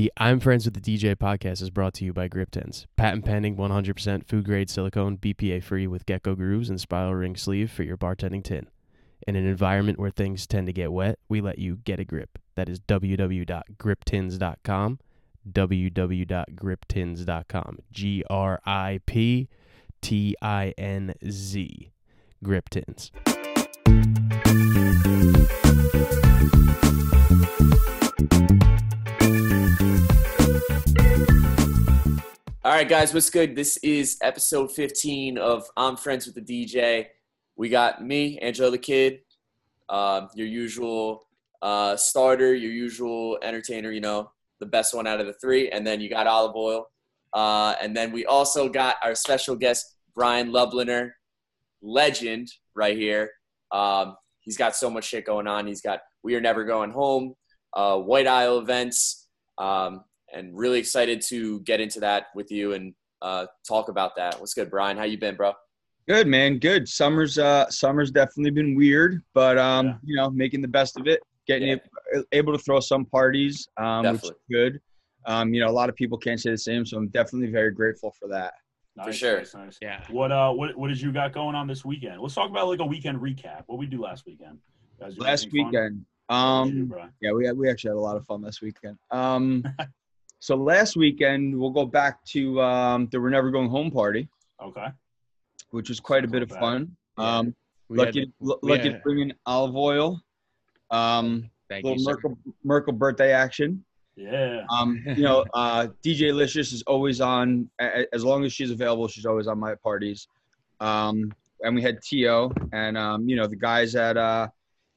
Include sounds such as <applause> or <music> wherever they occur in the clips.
The I'm Friends with the DJ podcast is brought to you by Grip Tins. Patent pending 100% food grade silicone, BPA free with gecko grooves and spiral ring sleeve for your bartending tin. In an environment where things tend to get wet, we let you get a grip. That is www.griptins.com. www.griptins.com. G R I P T I N Z. Grip All right, guys, what's good? This is episode 15 of I'm Friends with the DJ. We got me, Angelo the Kid, uh, your usual uh, starter, your usual entertainer, you know, the best one out of the three. And then you got Olive Oil. Uh, and then we also got our special guest, Brian Lubliner, legend right here. Um, he's got so much shit going on. He's got We Are Never Going Home, uh, White Isle events. Um, and really excited to get into that with you and uh, talk about that. What's good, Brian? How you been, bro? Good man, good. Summer's uh summer's definitely been weird, but um Yeah. you know making the best of it, getting Yeah. it, able to throw some parties, um which is good. Um you know a lot of people can't say the same, so I'm definitely very grateful for that. For sure. Nice, nice. Yeah. What uh what what did you got going on this weekend? Let's talk about like a weekend recap. What we do last weekend? Guys Last anything fun? weekend, What did you do, um yeah, we had, we actually had a lot of fun last weekend. Um <laughs> so last weekend we'll go back to um the We're Never Going Home party, Okay. which was quite a bit of fun. Yeah. Um We had- lucky we lucky to bring in olive oil. Um Thank little sir. Merkel, Merkel birthday action. Yeah. Um, you know, <laughs> uh, DJ Licious is always on. a- a- As long as she's available, she's always on my parties. Um, and we had Tio, and um, you know, the guys at uh,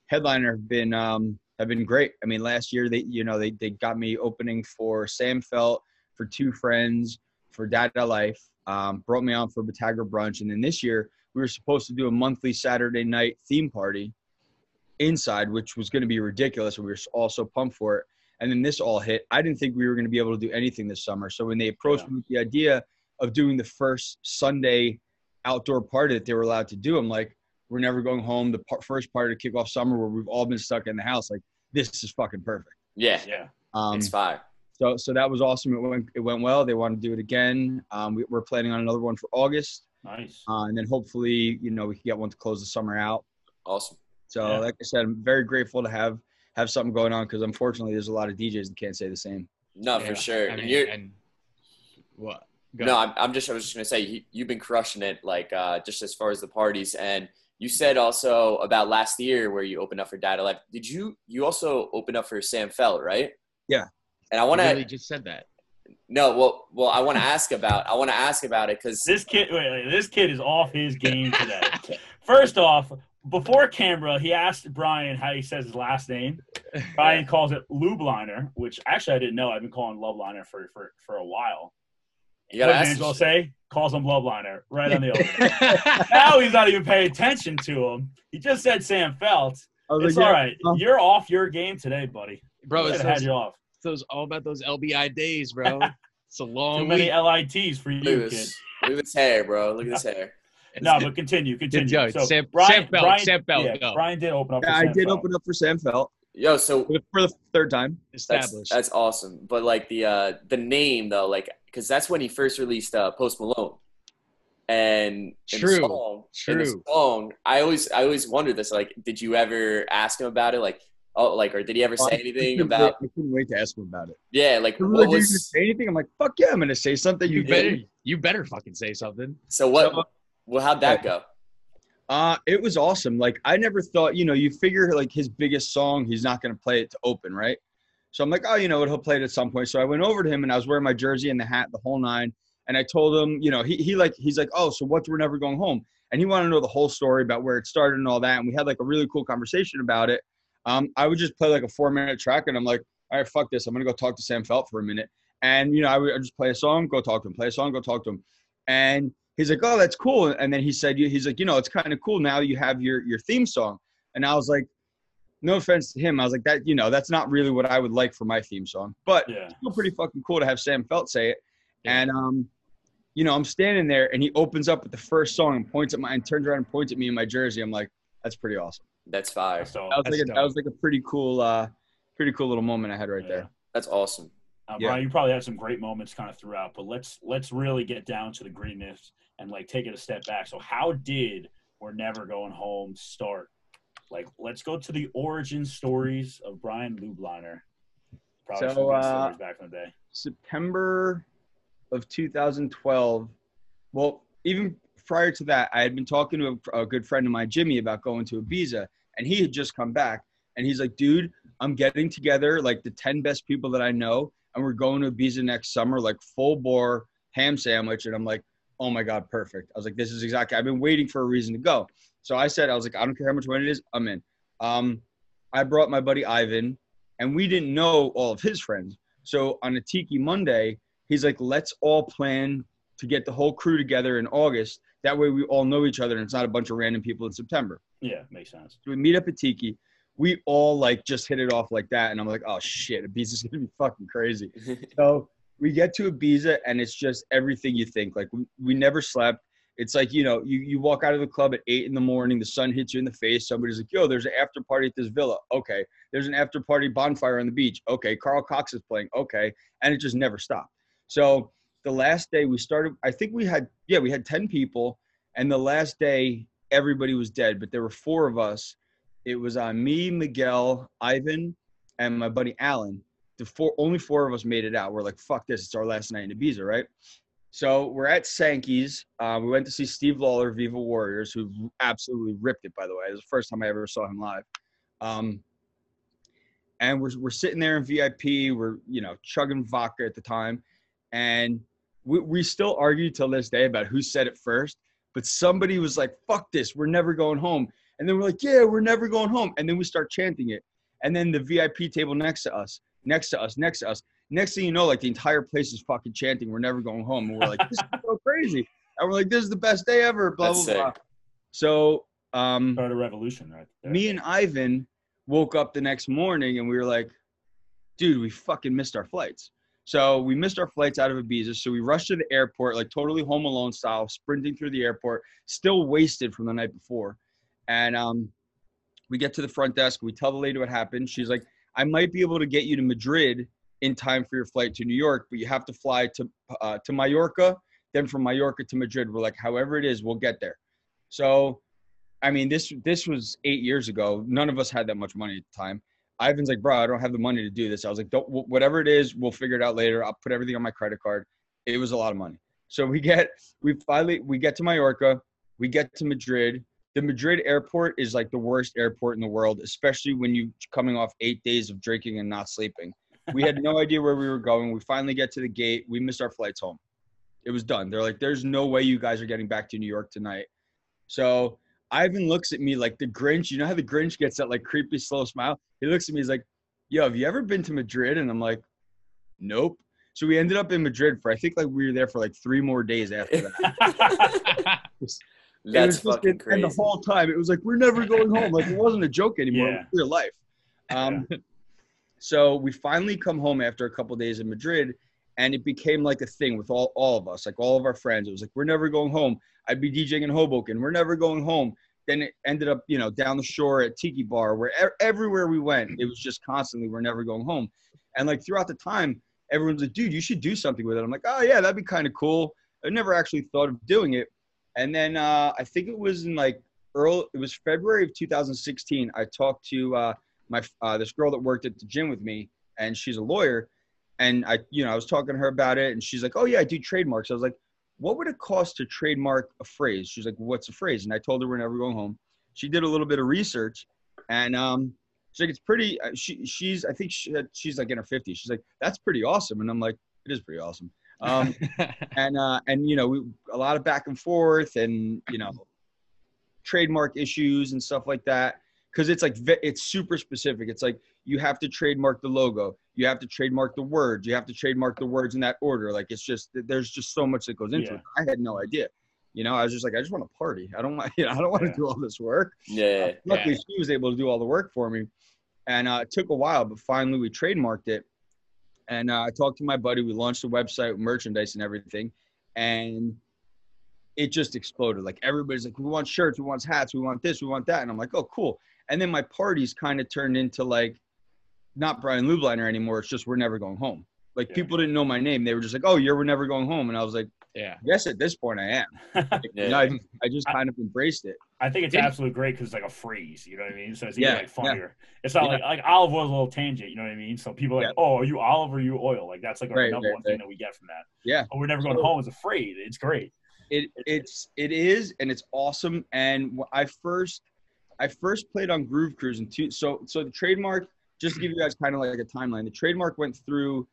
Headliner have been um, have been great. I mean, last year they, you know, they they got me opening for Sam Feldt, for Two Friends, for Dada Life. Um, brought me on for Batagor Brunch, and then this year we were supposed to do a monthly Saturday night theme party inside, which was going to be ridiculous. and We were all so pumped for it and then this all hit. I didn't think we were going to be able to do anything this summer. So when they approached Yeah. me with the idea of doing the first Sunday outdoor party that they were allowed to do, I'm like, we're never going home. The par- first party to kick off summer where we've all been stuck in the house. Like this is fucking perfect. Yeah, Yeah. Um, it's fire. so so that was awesome. It went it went well. They want to do it again. Um, we, we're planning on another one for August, Nice. uh, and then hopefully you know we can get one to close the summer out. Awesome. So Yeah. like I said, I'm very grateful to have have something going on because unfortunately there's a lot of DJs that can't say the same. No, Yeah, for sure. I and mean, you're, and what? Go no. I'm, I'm just, I was just gonna say, you, you've been crushing it, like uh, just as far as the parties. And you said also about last year where you opened up for Dada Life. Did you? You also opened up for Sam Feldt, right? Yeah. And I want to really just said that. no, well, well, I want to ask about, I want to ask about it because This kid wait, wait, this kid is off his game <laughs> today. First off, before camera, he asked Brian how he says his last name. Brian calls it Lubliner, which actually I didn't know. I've been calling Loveliner for for, for a while. You What gotta does ask. Angelo say? Calls him Loveliner right on the <laughs> opening. now he's not even paying attention to him. He just said Sam Feldt. It's like, all yeah, um, You're off your game today, buddy. Bro, Should it's had those, you off. it's those all about those LBI days, bro. <laughs> It's a long. Too long many week. LITs for you, at kid. Look at this hair, bro. Look at this hair. <laughs> No, but continue, continue. Yo, so Sam- Brian, Sam Feldt, Brian, Sam Feldt, yeah, go. Brian did open up. For Yeah, I did Feldt. open up for Sam Feldt Yo, so for the, third time. That's, Established. that's awesome. But like the uh the name though, like because that's when he first released uh, Post Malone. And in True. the song, in the True. song, I always I always wondered this. Like, did you ever ask him about it? Like, oh, like, or did he ever say anything about? I couldn't wait to ask him about it. Yeah, like was what like, "Are you gonna was say anything? I'm like, fuck yeah, I'm gonna say something. you You better, you better fucking say something. so what? So- Well, how'd that go? Uh, it was awesome. Like I never thought, you know, you figure like his biggest song, he's not gonna play it to open, right? So I'm like, oh, you know what, he'll play it at some point. So I went over to him and I was wearing my jersey and the hat, the whole nine. And I told him, you know, he, he like he's like, oh, so what's we're never going home? And he wanted to know the whole story about where it started and all that. And we had like a really cool conversation about it. Um, I would just play like a four minute track and I'm like, all right, fuck this. I'm gonna go talk to Sam Feldt for a minute. And you know, I would I'd just play a song, go talk to him, play a song, go talk to him. And he's like, oh, that's cool. And then he said, he's like, you know, it's kind of cool now you have your your theme song. And I was like, no offense to him, I was like, that, you know, that's not really what I would like for my theme song, but Yeah. still pretty fucking cool to have Sam Feldt say it. And um, you know, I'm standing there and he opens up with the first song and points at my and turns around and points at me in my jersey. I'm like, that's pretty awesome. That's fire. So That was That's like a, that was like a pretty cool, uh, pretty cool little moment I had right yeah. there. That's awesome. Uh, Yeah. Brian, you probably had some great moments kind of throughout, but let's let's really get down to the greenness and like take it a step back. So, how did "We're Never Going Home" start? Like, let's go to the origin stories of Brian Lubliner. Probably So, uh, stories back in the day. September of 2012. Well, even prior to that, I had been talking to a, a good friend of mine, Jimmy, about going to Ibiza, and he had just come back, and he's like, "Dude, I'm getting together like the 10 best people that I know, and we're going to Ibiza next summer, like full bore ham sandwich." And I'm like, "Oh my god, perfect!" I was like, "This is exactly. I've been waiting for a reason to go." So I said, "I was like, I don't care how much money it is, I'm in." Um, I brought my buddy Ivan, and we didn't know all of his friends. So on a Tiki Monday, he's like, let's all plan to get the whole crew together in August. That way we all know each other and it's not a bunch of random people in September. Yeah, makes sense. So we meet up at Tiki. We all like just hit it off like that. And I'm like, oh shit, Ibiza's gonna be fucking crazy. <laughs> So we get to Ibiza and it's just everything you think. Like we, we never slept. It's like, you know, you, you walk out of the club at eight in the morning, the sun hits you in the face. Somebody's like, yo, there's an after party at this villa. Okay. There's an after party bonfire on the beach. Okay. Carl Cox is playing. Okay. And it just never stopped. So the last day we started, I think we had, yeah, we had 10 people. And the last day, everybody was dead, but there were four of us. It was uh, me, Miguel, Ivan, and my buddy Alan the four only four of us made it out. We're like, fuck this, it's our last night in Ibiza, right? So we're at Sankey's. Uh, we went to see Steve Lawler, Viva Warriors, who absolutely ripped it. By the way, it was the first time I ever saw him live. Um, and we're we're sitting there in VIP. We're you know chugging vodka at the time, and we we still argue till this day about who said it first. But somebody was like, "Fuck this, we're never going home." And then we're like, "Yeah, we're never going home." And then we start chanting it. And then the VIP table next to us, next to us, next to us. Next thing you know, like the entire place is fucking chanting, "We're never going home," and we're like, "This is so <laughs> crazy!" And we're like, "This is the best day ever." Blah That's blah blah. So, um, Started a revolution right there. me and Ivan woke up the next morning and we were like, "Dude, we fucking missed our flights." So we missed our flights out of Ibiza. So we rushed to the airport, like totally Home Alone style, sprinting through the airport, still wasted from the night before. And um, we get to the front desk. We tell the lady what happened. She's like, "I might be able to get you to Madrid in time for your flight to New York, but you have to fly to uh, to Mallorca, then from Mallorca to Madrid." We're like, "However it is, we'll get there." So, I mean, this this was eight years ago. None of us had that much money at the time. Ivan's like, "Bro, I don't have the money to do this." I was like, "Don't whatever it is, we'll figure it out later. I'll put everything on my credit card." It was a lot of money. So we get we finally we get to Mallorca, we get to Madrid. The Madrid airport is like the worst airport in the world, especially when you coming off eight days of drinking and not sleeping. We had no <laughs> idea where we were going. We finally get to the gate. We missed our flights home. It was done. They're like, "There's no way you guys are getting back to New York tonight." So Ivan looks at me like the Grinch. You know how the Grinch gets that like creepy slow smile? He looks at me. He's like, "Yo, have you ever been to Madrid?" And I'm like, "Nope." So we ended up in Madrid for I think like we were there for like three more days after that. <laughs> <laughs> It was That's just- fucking and the whole time it was like we're never going home. Like it wasn't a joke anymore. Yeah. It was real life. Um, <laughs> so we finally come home after a couple days in Madrid, and it became like a thing with all, all of us, like all of our friends. It was like we're never going home. I'd be DJing in Hoboken. We're never going home. Then it ended up, you know, down the shore at Tiki Bar, where everywhere we went, it was just constantly we're never going home. And like throughout the time, everyone's like, dude, you should do something with it. I'm like, oh yeah, that'd be kind of cool. I never actually thought of doing it. And then uh, I think it was in like early, it was February of 2016. I talked to uh, my uh, this girl that worked at the gym with me, and she's a lawyer. And I, you know, I was talking to her about it, and she's like, "Oh yeah, I do trademarks." I was like, "What would it cost to trademark a phrase?" She's like, "What's a phrase?" And I told her we're never going home. She did a little bit of research, and um, she's like, "It's pretty." uh, She, she's, I think she, she's like in her 50s. She's like, "That's pretty awesome," and I'm like, "It is pretty awesome." Um, <laughs> and uh, and you know, we, a lot of back and forth, and you know, trademark issues and stuff like that because it's like it's super specific. It's like you have to trademark the logo, you have to trademark the words, you have to trademark the words in that order. Like it's just there's just so much that goes into Yeah. it. I had no idea. You know, I was just like, I just want to party. I don't want, you know, I don't want to Yeah. do all this work. yeah. Luckily, she was able to do all the work for me, and uh, it took a while, but finally we trademarked it. And uh, I talked to my buddy. We launched the website, merchandise, and everything, and it just exploded. Like everybody's like, "We want shirts, we want hats, we want this, we want that," and I'm like, "Oh, cool." And then my parties kind of turned into like, not Brian Lubliner anymore. It's just we're never going home. Like Yeah. people didn't know my name. They were just like, "Oh, you're we're never going home," and I was like, Yeah. "Yes, at this point I am." <laughs> Yeah. You know, I, I just kind of embraced it. I think it's Did- absolutely great because it's like a freeze. You know what I mean? So it's even Yeah, like funnier. It's not Yeah. like like olive oil's a little tangent. You know what I mean? So people are like, Yeah. oh, are you olive or are you oil? Like that's like our Right, number right, one thing that we get from that. Yeah. But we're never going So- home is afraid. It's great. It it's it is, and it's awesome. And I first I first played on Groove Cruise in two. So so the trademark, just to give you guys kind of like a timeline, the trademark went through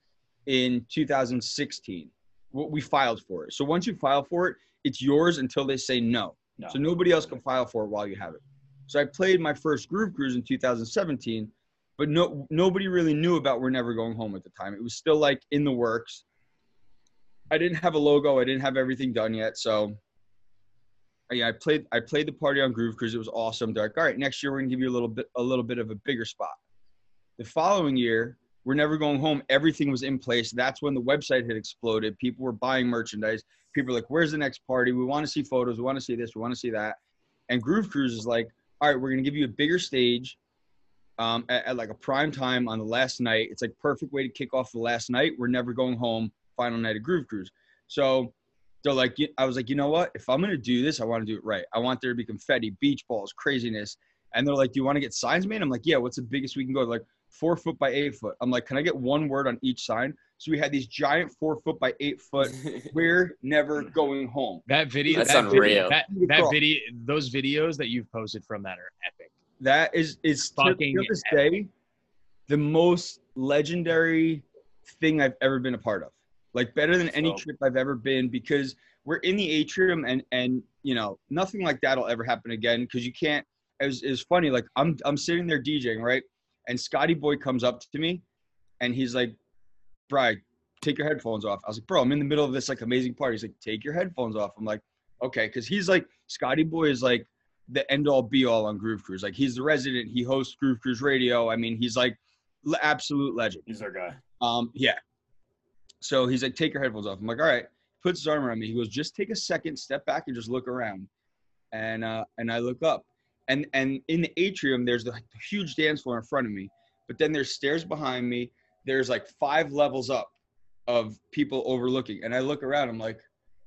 in 2016. What we filed for it. So once you file for it, it's yours until they say no. No. So nobody else can file for it while you have it. So I played my first Groove Cruise in 2017, but no nobody really knew about We're Never Going Home at the time. It was still like in the works. I didn't have a logo. I didn't have everything done yet. So yeah, I played I played the party on Groove Cruise. It was awesome. They're like, all right, next year we're gonna give you a little bit a little bit of a bigger spot. The following year, we're never going home. Everything was in place. That's when the website had exploded. People were buying merchandise. People were like, where's the next party? We want to see photos. We want to see this. We want to see that. And Groove Cruise is like, all right, we're gonna give you a bigger stage. Um, at, at like a prime time on the last night. It's like perfect way to kick off the last night. We're never going home. Final night of Groove Cruise. So they're like, I was like, you know what? If I'm gonna do this, I want to do it right. I want there to be confetti, beach balls, craziness. And they're like, do you want to get signs made? I'm like, yeah. What's the biggest we can go? They're like four foot by eight foot. I'm like, can I get one word on each sign? So we had these giant four foot by eight foot. <laughs> We're never going home. That video. That's that unreal. Video, that that video. Those videos that you've posted from that are epic. That is is to, Fucking to this day the most legendary thing I've ever been a part of. Like better than any So- trip I've ever been because we're in the atrium and and you know nothing like that'll ever happen again because you can't. It was, it was funny. Like I'm I'm sitting there DJing right, and Scotty Boy comes up to me, and he's like, "Bri, take your headphones off." I was like, "Bro, I'm in the middle of this like amazing party." He's like, "Take your headphones off." I'm like, "Okay," because he's like Scotty Boy is like the end all be all on Groove Cruise. Like he's the resident. He hosts Groove Cruise Radio. I mean, he's like l- absolute legend. He's our guy. Um, yeah. So he's like, take your headphones off. I'm like, all right. Puts his arm around me. He goes, just take a second, step back, and just look around. And uh, and I look up, and and in the atrium, there's the huge dance floor in front of me. But then there's stairs behind me. There's like five levels up of people overlooking. And I look around. I'm like,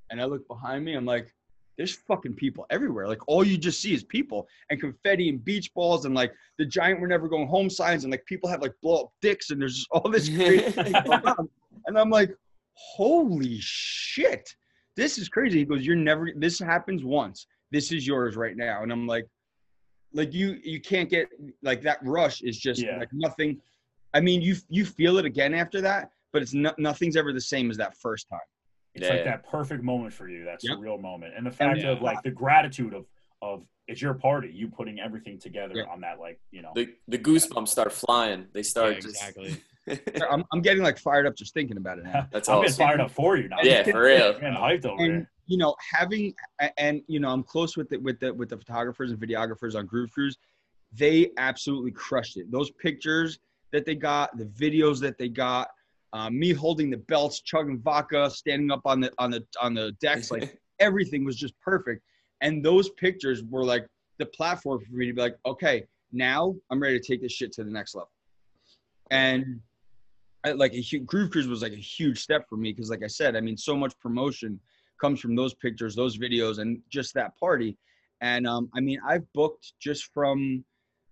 and I look behind me. I'm like, there's fucking people everywhere. Like all you just see is people and confetti and beach balls and like the giant we're never going home signs and like people have like blow up dicks and there's just all this <laughs> crazy going on. And I'm like, holy shit, this is crazy. He goes, you're never. This happens once. This is yours right now. And I'm like, like you you can't get like that rush is just Yeah. like nothing. I mean, you you feel it again after that, but it's not nothing's ever the same as that first time. It's like that perfect moment for you. That's Yep. a real moment. And the fact yeah. of like the gratitude of of it's your party, you putting everything together Yeah. on that like, you know. the the goosebumps start flying. They start Yeah, just exactly. I'm, I'm getting like fired up just thinking about it now. <laughs> That's all. I'm getting fired up for you now. Yeah, for real. <laughs> I'm hyped over and here. You know having and you know i'm close with the with the with the photographers and videographers on groove cruise they absolutely crushed it. Those pictures that they got the videos that they got uh, me holding the belts chugging vodka standing up on the on the on the decks <laughs> like everything was just perfect. And those pictures were like the platform for me to be like okay now i'm ready to take this shit to the next level. And I, like a huge groove cruise was like a huge step for me because like i said i mean so much promotion comes from those pictures those videos and just that party and um, i mean i've booked just from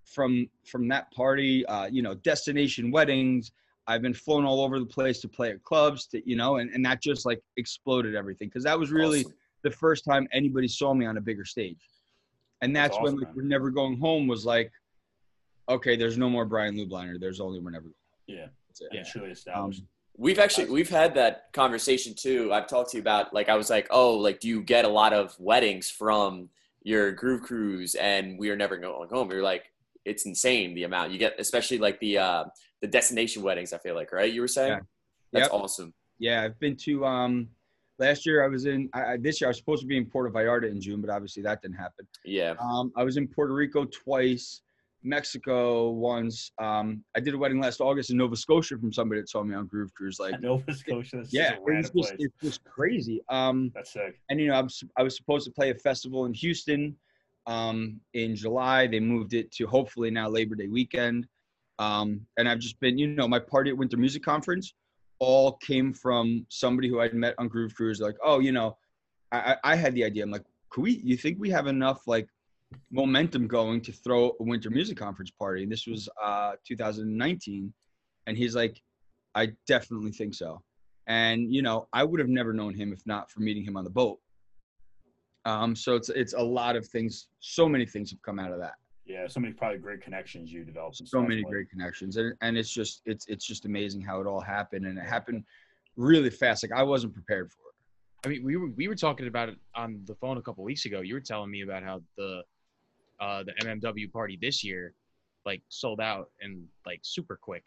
from from that party uh, you know destination weddings i've been flown all over the place to play at clubs to you know and, and that just like exploded everything because that was really Awesome. the first time anybody saw me on a bigger stage and that's, That's when like, we're never going home was like okay there's no more brian lubliner there's only we're never going Yeah. That's it. Yeah, truly Um, established. We've actually we've had that conversation too. I've talked to you about like I was like, oh, like do you get a lot of weddings from your groove cruise? And we are never going home. You're like, it's insane the amount you get, especially like the uh, the destination weddings. I feel like right. You were saying Yeah. that's Yep. awesome. Yeah, I've been to. Um, last year I was in. I, I- this year I was supposed to be in Puerto Vallarta in June, but obviously that didn't happen. Yeah. Um, I was in Puerto Rico twice, Mexico once. Um, I did a wedding last August in Nova Scotia from somebody that saw me on Groove Cruise. Like, <laughs> Nova Scotia. Yeah, it's just it's just crazy. Um, That's sick. and you know, I'm, s- I was supposed to play a festival in Houston um, in July. They moved it to hopefully now Labor Day weekend. Um, and I've just been, you know, my party at Winter Music Conference. all came from somebody who I'd met on Groove Cruise. Like, oh, you know, I, I I had the idea. I'm like, could we? You think we have enough like momentum going to throw a winter music conference party? And this was uh 2019, and he's like, I definitely think so. And you know, I would have never known him if not for meeting him on the boat. Um, so it's it's a lot of things. So many things have come out of that. Yeah, so many probably great connections you developed. So stuff, many like- great connections, and and it's just it's it's just amazing how it all happened, and it happened really fast. Like I wasn't prepared for it. I mean, we were we were talking about it on the phone a couple weeks ago. You were telling me about how the uh, the MMW party this year, like sold out and like super quick,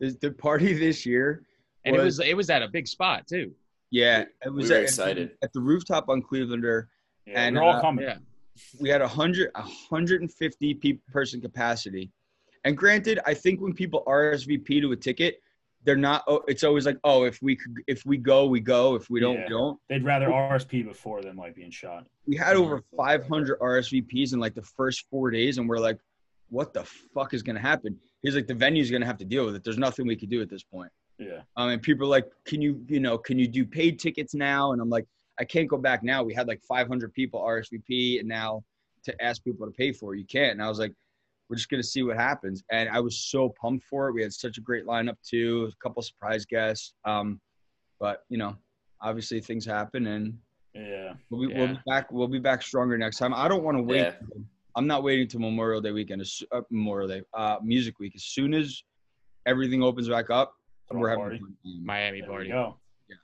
The, the party <laughs> this year, and it Was- was it was at a big spot too. yeah, it We was were at- excited. at the rooftop on Clevelander. Yeah, and, we're all uh, coming. Yeah, we had a hundred a hundred and fifty pe- person capacity. And granted, I think when people RSVP to a ticket, they're not. Oh, it's always like, oh, if we could, if we go, we go. If we don't, Yeah. we don't. They'd rather RSP before than like being shot. We had over 500 RSVPs in like the first four days, and we're like, what the fuck is gonna happen? He's like, the venue's gonna have to deal with it. There's nothing we could do at this point. Yeah. Um, and people are like, can you, you know, can you do paid tickets now? And I'm like, I can't go back now. We had like 500 people RSVP, and now to ask people to pay for it, you can't. And I was like, we're just gonna see what happens. And I was so pumped for it. We had such a great lineup too, a couple surprise guests. Um, but you know, obviously things happen, and Yeah. we'll be, we'll be back. We'll be back stronger next time. I don't want to wait. Yeah. I'm not waiting till Memorial Day weekend. Uh, Memorial Day, uh, Music Week. As soon as everything opens back up, Throw we're having party. a fun. Miami There party. go. Yeah.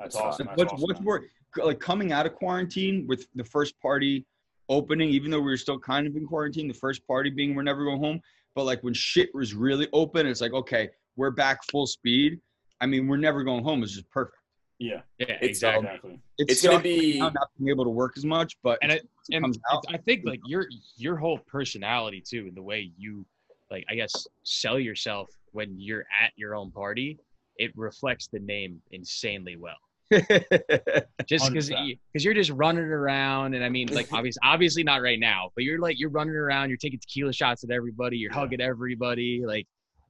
That's That's awesome. fine. That's what's awesome, what's more like coming out of quarantine with the first party opening, even though we were still kind of in quarantine, the first party being we're never going home. But like when shit was really open, it's like okay, we're back full speed. I mean, we're never going home. It's just perfect. Yeah, Yeah, It's, um, exactly. exactly. It's gonna sucks be now not being able to work as much, but And it, and comes out. I think like your your whole personality too, and the way you like I guess sell yourself when you're at your own party, it reflects the name insanely well. <laughs> Just because because you're just running around, and I mean like obviously obviously not right now, but you're like you're running around, you're taking tequila shots at everybody, you're Yeah. hugging everybody, like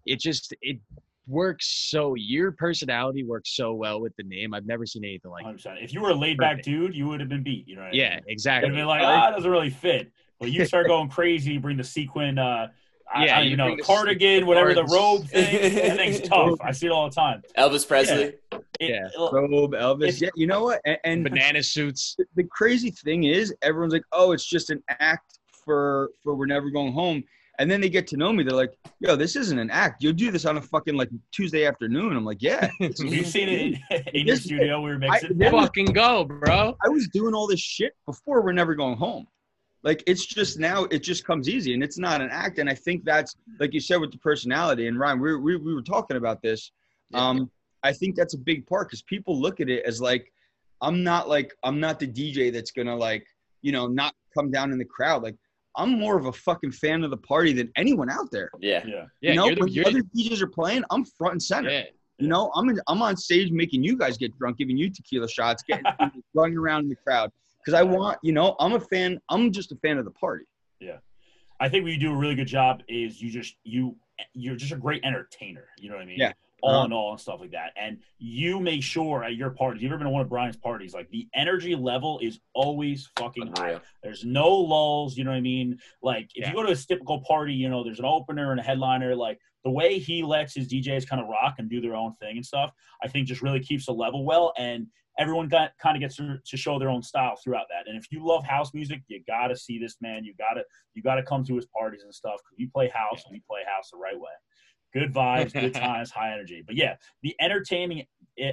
it just it works so your personality works so well with the name. I've never seen anything like it. 100%. If you were a laid back dude, you would have been beat. You know what I Yeah, exactly. Been like, ah, it doesn't really fit. But you start going crazy, you bring the sequin, uh, Yeah, I don't you know, cardigan, whatever the robe thing. <laughs> that thing's tough. I see it all the time. Elvis Presley. It- Yeah. Robe, Elvis. If- yeah, you know what? And, and banana suits. the- the crazy thing is, everyone's like, "Oh, it's just an act for for we're never going home." And then they get to know me. They're like, "Yo, this isn't an act. You'll do this on a fucking like Tuesday afternoon." I'm like, "Yeah." You've seen it in, <laughs> in your studio. We were I, mixing. that was- Fucking go, bro. I was doing all this shit before we're never going home. Like it's just now it just comes easy and it's not an act. And I think that's like you said with the personality. And Ryan, we we, we were talking about this. Um, I think that's a big part because people look at it as like I'm not like I'm not the DJ that's gonna like you know not come down in the crowd. Like I'm more of a fucking fan of the party than anyone out there. Yeah. Yeah. Yeah, you know, you're the, when you're other DJs are playing, I'm front and center. yeah. You know, I'm in, I'm on stage making you guys get drunk, giving you tequila shots, getting <laughs> running around in the crowd because I want, you know, I'm a fan. I'm just a fan of the party. Yeah, I think what you do a really good job is you just you you're just a great entertainer. You know what I mean? Yeah. All Uh-huh. in all and stuff like that. And you make sure at your parties, you've ever been to one of Brian's parties, like the energy level is always fucking high. There's no lulls, you know what I mean? Like if Yeah. you go to a typical party, you know, there's an opener and a headliner, like the way he lets his DJs kind of rock and do their own thing and stuff, I think just really keeps the level well and everyone got kind of gets to, to show their own style throughout that. And if you love house music, you gotta see this man. You gotta you gotta come to his parties and stuff because we play house and we play house the right way. Good vibes, good <laughs> times, high energy. But yeah, the entertaining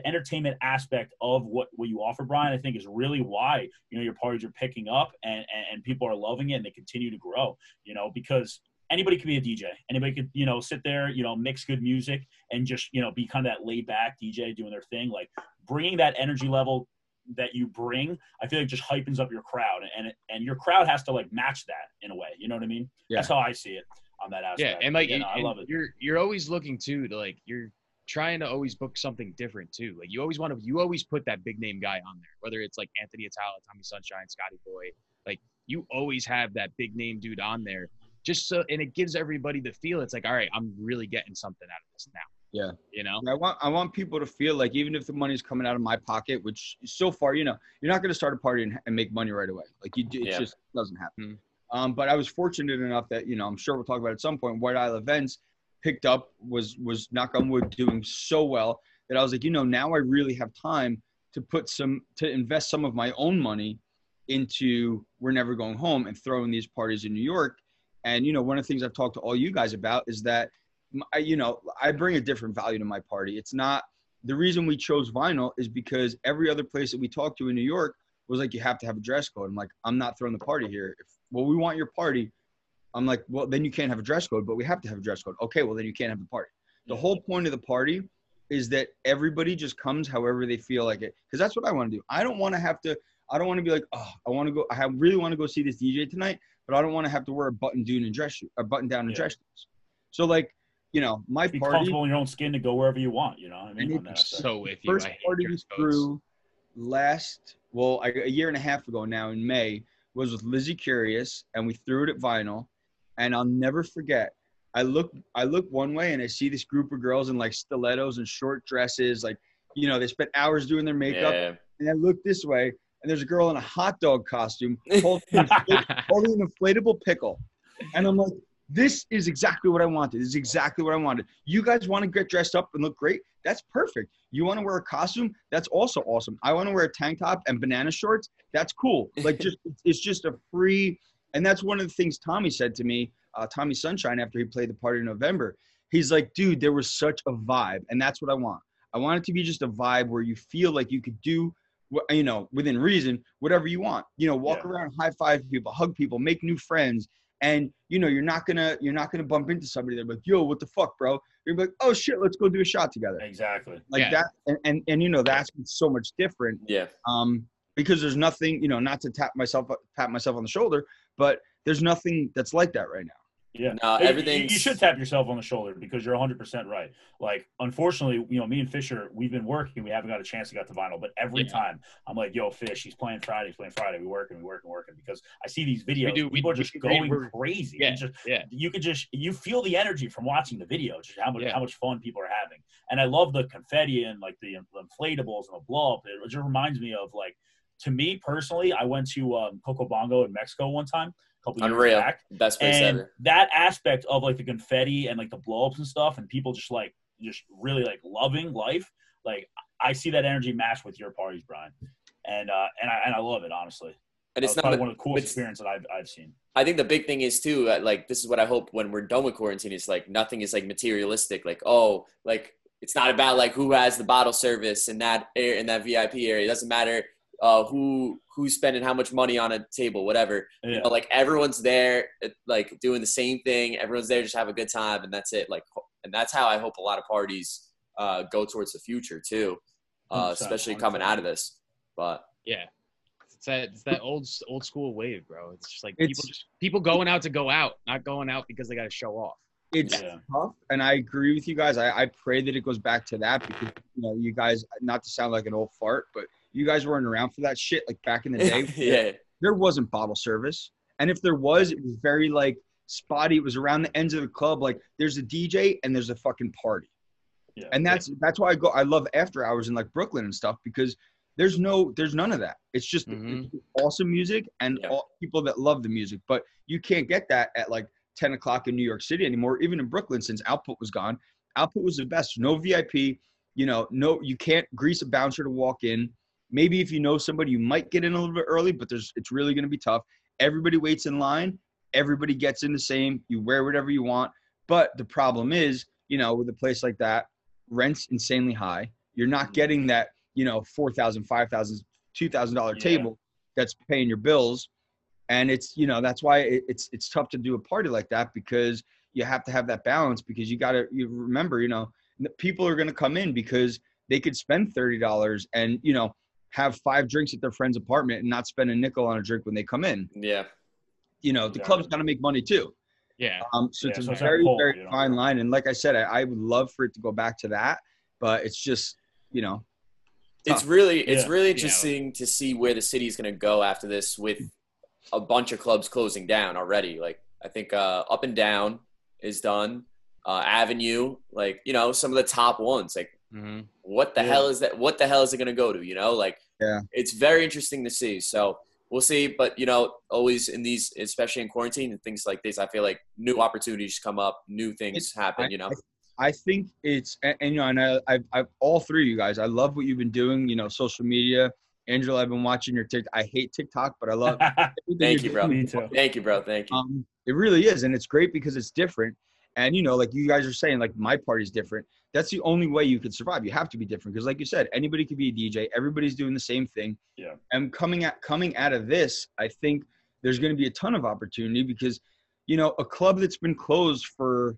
entertainment aspect of what, what you offer, Brian, I think is really why you know your parties are picking up and, and, and people are loving it and they continue to grow. You know because anybody could be a DJ. Anybody could you know sit there, you know, mix good music and just you know be kind of that laid back DJ doing their thing. Like bringing that energy level that you bring, I feel like just hypens up your crowd, and and your crowd has to like match that in a way. You know what I mean? Yeah. That's how I see it on that aspect. Yeah, and like you know, I and love it. You're you're always looking too to like you're trying to always book something different too. Like you always want to you always put that big name guy on there, whether it's like Anthony Attalla, Tommy Sunshine, Scotty Boy. Like you always have that big name dude on there, just so and it gives everybody the feel. It's like all right, I'm really getting something out of this now. Yeah. You know. I want I want people to feel like even if the money's coming out of my pocket, which so far, you know, you're not going to start a party and, and make money right away. Like you, do, it Yeah. just doesn't happen. Hmm. Um, but I was fortunate enough that you know I'm sure we'll talk about it at some point. White Isle Events picked up was was knock on wood doing so well that I was like, you know, now I really have time to put some to invest some of my own money into We're Never Going Home and throwing these parties in New York. And you know, one of the things I've talked to all you guys about is that you know I bring a different value to my party. It's not the reason we chose vinyl is because every other place that we talked to in New York was like you have to have a dress code. I'm like I'm not throwing the party here. If well we want your party, I'm like well then you can't have a dress code, but we have to have a dress code. Okay, well then you can't have the party. The whole point of the party is that everybody just comes however they feel like it because that's what I want to do. I don't want to have to. I don't want to be like oh I want to go. I have- really want to go see this DJ tonight, but I don't want to have to wear a button down and dress shoe, a button down and Yeah. dress shoes. So like you know my Be party comfortable in your own skin to go wherever you want. You know I mean? On that. So with you, first I party we dress threw last well I, a year and a half ago now in may was with lizzie curious and we threw it at vinyl and i'll never forget i look i look one way and i see this group of girls in like stilettos and short dresses like you know they spent hours doing their makeup Yeah. and i look this way and there's a girl in a hot dog costume <laughs> holding, an holding an inflatable pickle and i'm like this is exactly what I wanted. This is exactly what I wanted. You guys want to get dressed up and look great? That's perfect. You want to wear a costume? That's also awesome. I want to wear a tank top and banana shorts. That's cool. Like just it's just a free and that's one of the things Tommy said to me, uh, Tommy Sunshine after he played the party in November. He's like, dude, there was such a vibe, and that's what I want. I want it to be just a vibe where you feel like you could do, you know, within reason, whatever you want. You know, walk Yeah. around, high five people, hug people, make new friends, and you know you're not gonna you're not gonna bump into somebody that's like yo what the fuck bro you're like oh shit let's go do a shot together Exactly. like Yeah. that and, and and you know that's so much different Yeah. um because there's nothing you know not to tap myself pat myself on the shoulder but there's nothing that's like that right now Yeah. No, everything. you- You should tap yourself on the shoulder because you're 100% right. Like, unfortunately, you know, me and Fisher, we've been working. We haven't got a chance to get to vinyl, but every Yeah. time I'm like, yo, Fish, he's playing Friday, he's playing Friday. We working, we working, working because I see these videos. We do- we- People are just we- going we're- crazy. Yeah. Just, Yeah. you could just, you feel the energy from watching the video, just how much, Yeah. how much fun people are having. And I love the confetti and like the inflatables and the blow up. It just reminds me of like, to me personally, I went to um, Coco Bongo in Mexico one time, couple years Unreal. back Best place and ever. that aspect of like the confetti and like the blow ups and stuff and people just like just really like loving life like i see that energy match with your parties brian and uh and i and i love it honestly And it's not probably a- one of the coolest experiences that I've, I've seen I think the big thing is too, like this is what I hope when we're done with quarantine. It's like nothing is like materialistic. Like oh, like it's not about like who has the bottle service in that air in that VIP area. It doesn't matter uh, who who's spending how much money on a table, whatever. yeah You know, like everyone's there, uh, like doing the same thing. Everyone's there just have a good time, and that's it. Like, and that's how I hope a lot of parties uh, go towards the future too, uh, especially coming out of this. But Yeah. It's that it's that old old school wave, bro. It's just like It's- people just people going out to go out, not going out because they got to show off. it's yeah tough and i agree with you guys I, I pray that it goes back to that because you know you guys not to sound like an old fart but you guys weren't around for that shit like back in the <laughs> day yeah, there wasn't bottle service. And if there was it was very like spotty. It was around the ends of the club. Like there's a dj and there's a fucking party. Yeah. And that's that's why i go i love after hours in like brooklyn and stuff because there's no there's none of that. It's just Mhm. awesome music and Yeah. all people that love the music. But you can't get that at like 10 o'clock in new york city anymore even in brooklyn since output was gone. Output was the best. No vip you know no you can't grease a bouncer to walk in maybe if you know somebody you might get in a little bit early but there's it's really going to be tough. Everybody waits in line. Everybody gets in the same. You wear whatever you want. But the problem is you know with a place like that rent's insanely high. You're not mm-hmm. getting that you know four thousand five thousand two thousand dollar Yeah. table that's paying your bills. And it's you know that's why it's it's tough to do a party like that because you have to have that balance because you got to you remember you know people are going to come in because they could spend $30 and you know have five drinks at their friend's apartment and not spend a nickel on a drink when they come in yeah. you know the Yeah. club's got to make money too Yeah. um, so Yeah, it's a so it's very pull, very you know? fine line and like i said I, I would love for it to go back to that but it's just you know It's really it's Yeah. really Yeah. interesting to see where the city is going to go after this with a bunch of clubs closing down already. Like I think uh, Up and Down is done. uh, Avenue, like you know some of the top ones. Like hmm what the Yeah. hell is that? What the hell is it going to go to? You know, like Yeah. it's very interesting to see. So we'll see. But you know, always in these, especially in quarantine and things like this, I feel like new opportunities come up, new things It's- happen. I- You know, I think it's and, and you know, and I, I, I, all three of you guys, I love what you've been doing. You know, social media. Angela, I've been watching your TikTok. I hate TikTok, but I love. <laughs> everything Thank you're bro. Me too. thank you, bro. Thank you. Um, it really is, and it's great because it's different. And you know, like you guys are saying, like my party's different. That's the only way you could survive. You have to be different because, like you said, anybody could be a DJ. Everybody's doing the same thing. Yeah. And coming at coming out of this, I think there's going to be a ton of opportunity because, you know, a club that's been closed for,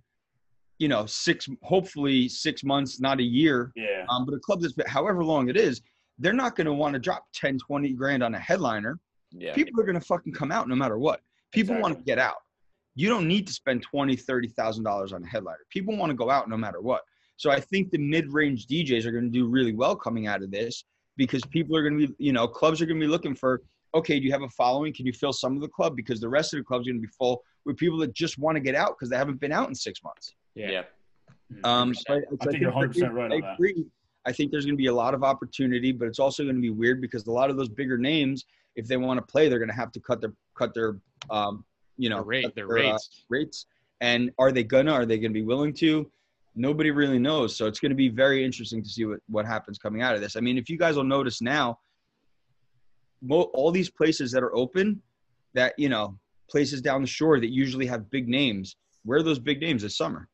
you know, six, hopefully six months, not a year, Yeah. um, but a club that's been however long it is, they're not going to want to drop 10, 20 grand on a headliner Yeah, people are going to fucking come out no matter what people want to get out you don't need to spend 20 30 thousand dollars on a headliner. People want to go out no matter what. So i think the mid-range djs are going to do really well coming out of this because people are going to be you know clubs are going to be looking for okay do you have a following? Can you fill some of the club? Because the rest of the club's going to be full with people that just want to get out because they haven't been out in six months. Yeah. yeah, um, so I, so I think you're 100% right on that. agree. I think there's going to be a lot of opportunity, but it's also going to be weird because a lot of those bigger names, if they want to play, they're going to have to cut their cut their um, you know The rate, cut the their, uh, rates. rates. And are they gonna? Are they going to be willing to? Nobody really knows. So it's going to be very interesting to see what what happens coming out of this. I mean, if you guys will notice now, mo- all these places that are open, that you know, places down the shore that usually have big names, where are those big names this summer?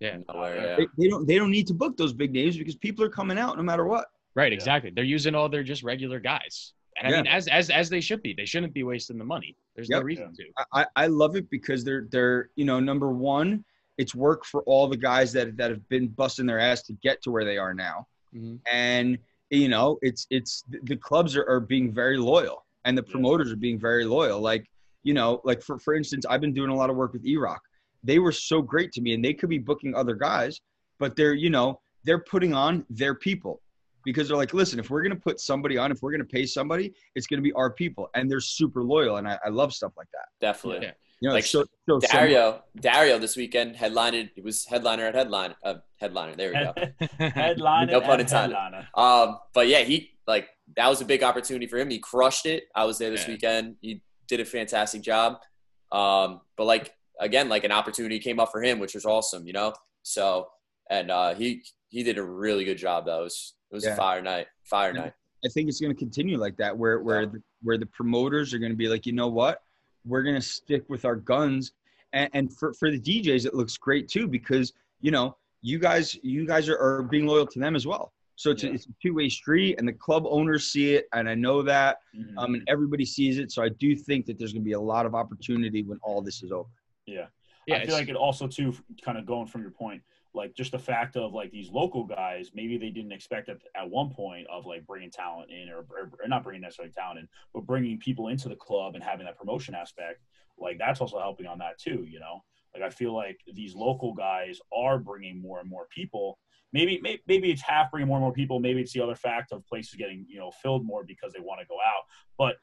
Yeah. nowhere, yeah. They, they don't they don't need to book those big names because people are coming out no matter what. Right, Yeah. exactly. They're using all their just regular guys. And I mean as as as they should be. They shouldn't be wasting the money. There's no reason to. I, I love it because they're they're you know number one, it's work for all the guys that that have been busting their ass to get to where they are now, Mhm. and you know it's it's the clubs are, are being very loyal and the Yeah. promoters are being very loyal. Like you know like for for instance, I've been doing a lot of work with E-Rock. They were so great to me, and they could be booking other guys, but they're you know they're putting on their people because they're like, listen, if we're gonna put somebody on, if we're gonna pay somebody, it's gonna be our people, and they're super loyal, and I, I love stuff like that. definitely. Yeah. You know, Like, so, so some- Dario, Dario this weekend headlined. He was headliner at headline. Uh, headliner. There we go. <laughs> Headline No pun and intended. headliner. Um, but yeah, he like that was a big opportunity for him. He crushed it. I was there this Yeah. weekend. He did a fantastic job. Um, but like again, like an opportunity came up for him, which was awesome, you know. So and uh, he he did a really good job. Though was it was Yeah. a fire night, fire night. I think it's going to continue like that, where where Yeah. the, where the promoters are going to be like, you know what, we're going to stick with our guns, and, and for for the DJs, it looks great too because you know you guys you guys are, are being loyal to them as well. So it's, Yeah. a, it's a two way street, and the club owners see it, and I know that, Mhm. um, and everybody sees it. So I do think that there's going to be a lot of opportunity when all this is over. yeah. Yeah, I feel like it also too, kind of going from your point, like just the fact of like these local guys, maybe they didn't expect it at one point of like bringing talent in, or, or, or not bringing necessarily talent in, but bringing people into the club and having that promotion aspect. Like that's also helping on that too. You know, like I feel like these local guys are bringing more and more people. Maybe, maybe maybe it's half bringing more and more people. Maybe it's the other fact of places getting you know filled more because they want to go out. But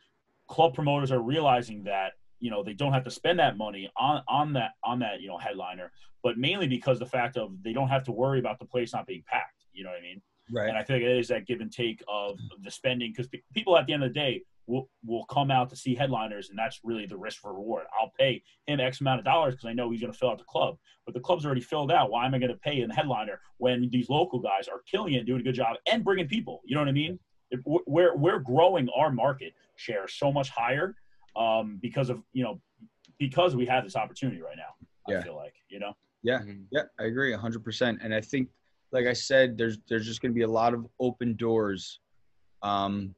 club promoters are realizing that you know they don't have to spend that money on on that on that you know headliner but mainly because the fact of they don't have to worry about the place not being packed you know what i mean? Right. and i think it is that give and take of the spending because pe- people at the end of the day will will come out to see headliners and that's really the risk for reward. I'll pay him x amount of dollars because i know he's going to fill out the club but the club's already filled out. Why am i going to pay a headliner when these local guys are killing it doing a good job and bringing people? You know what i mean? If we're we're growing our market share so much higher um, because of you know because we have this opportunity right now. Yeah. I feel like you know. Yeah. Mhm. Yeah, I agree hundred percent. And I think, like I said, there's there's just going to be a lot of open doors, um,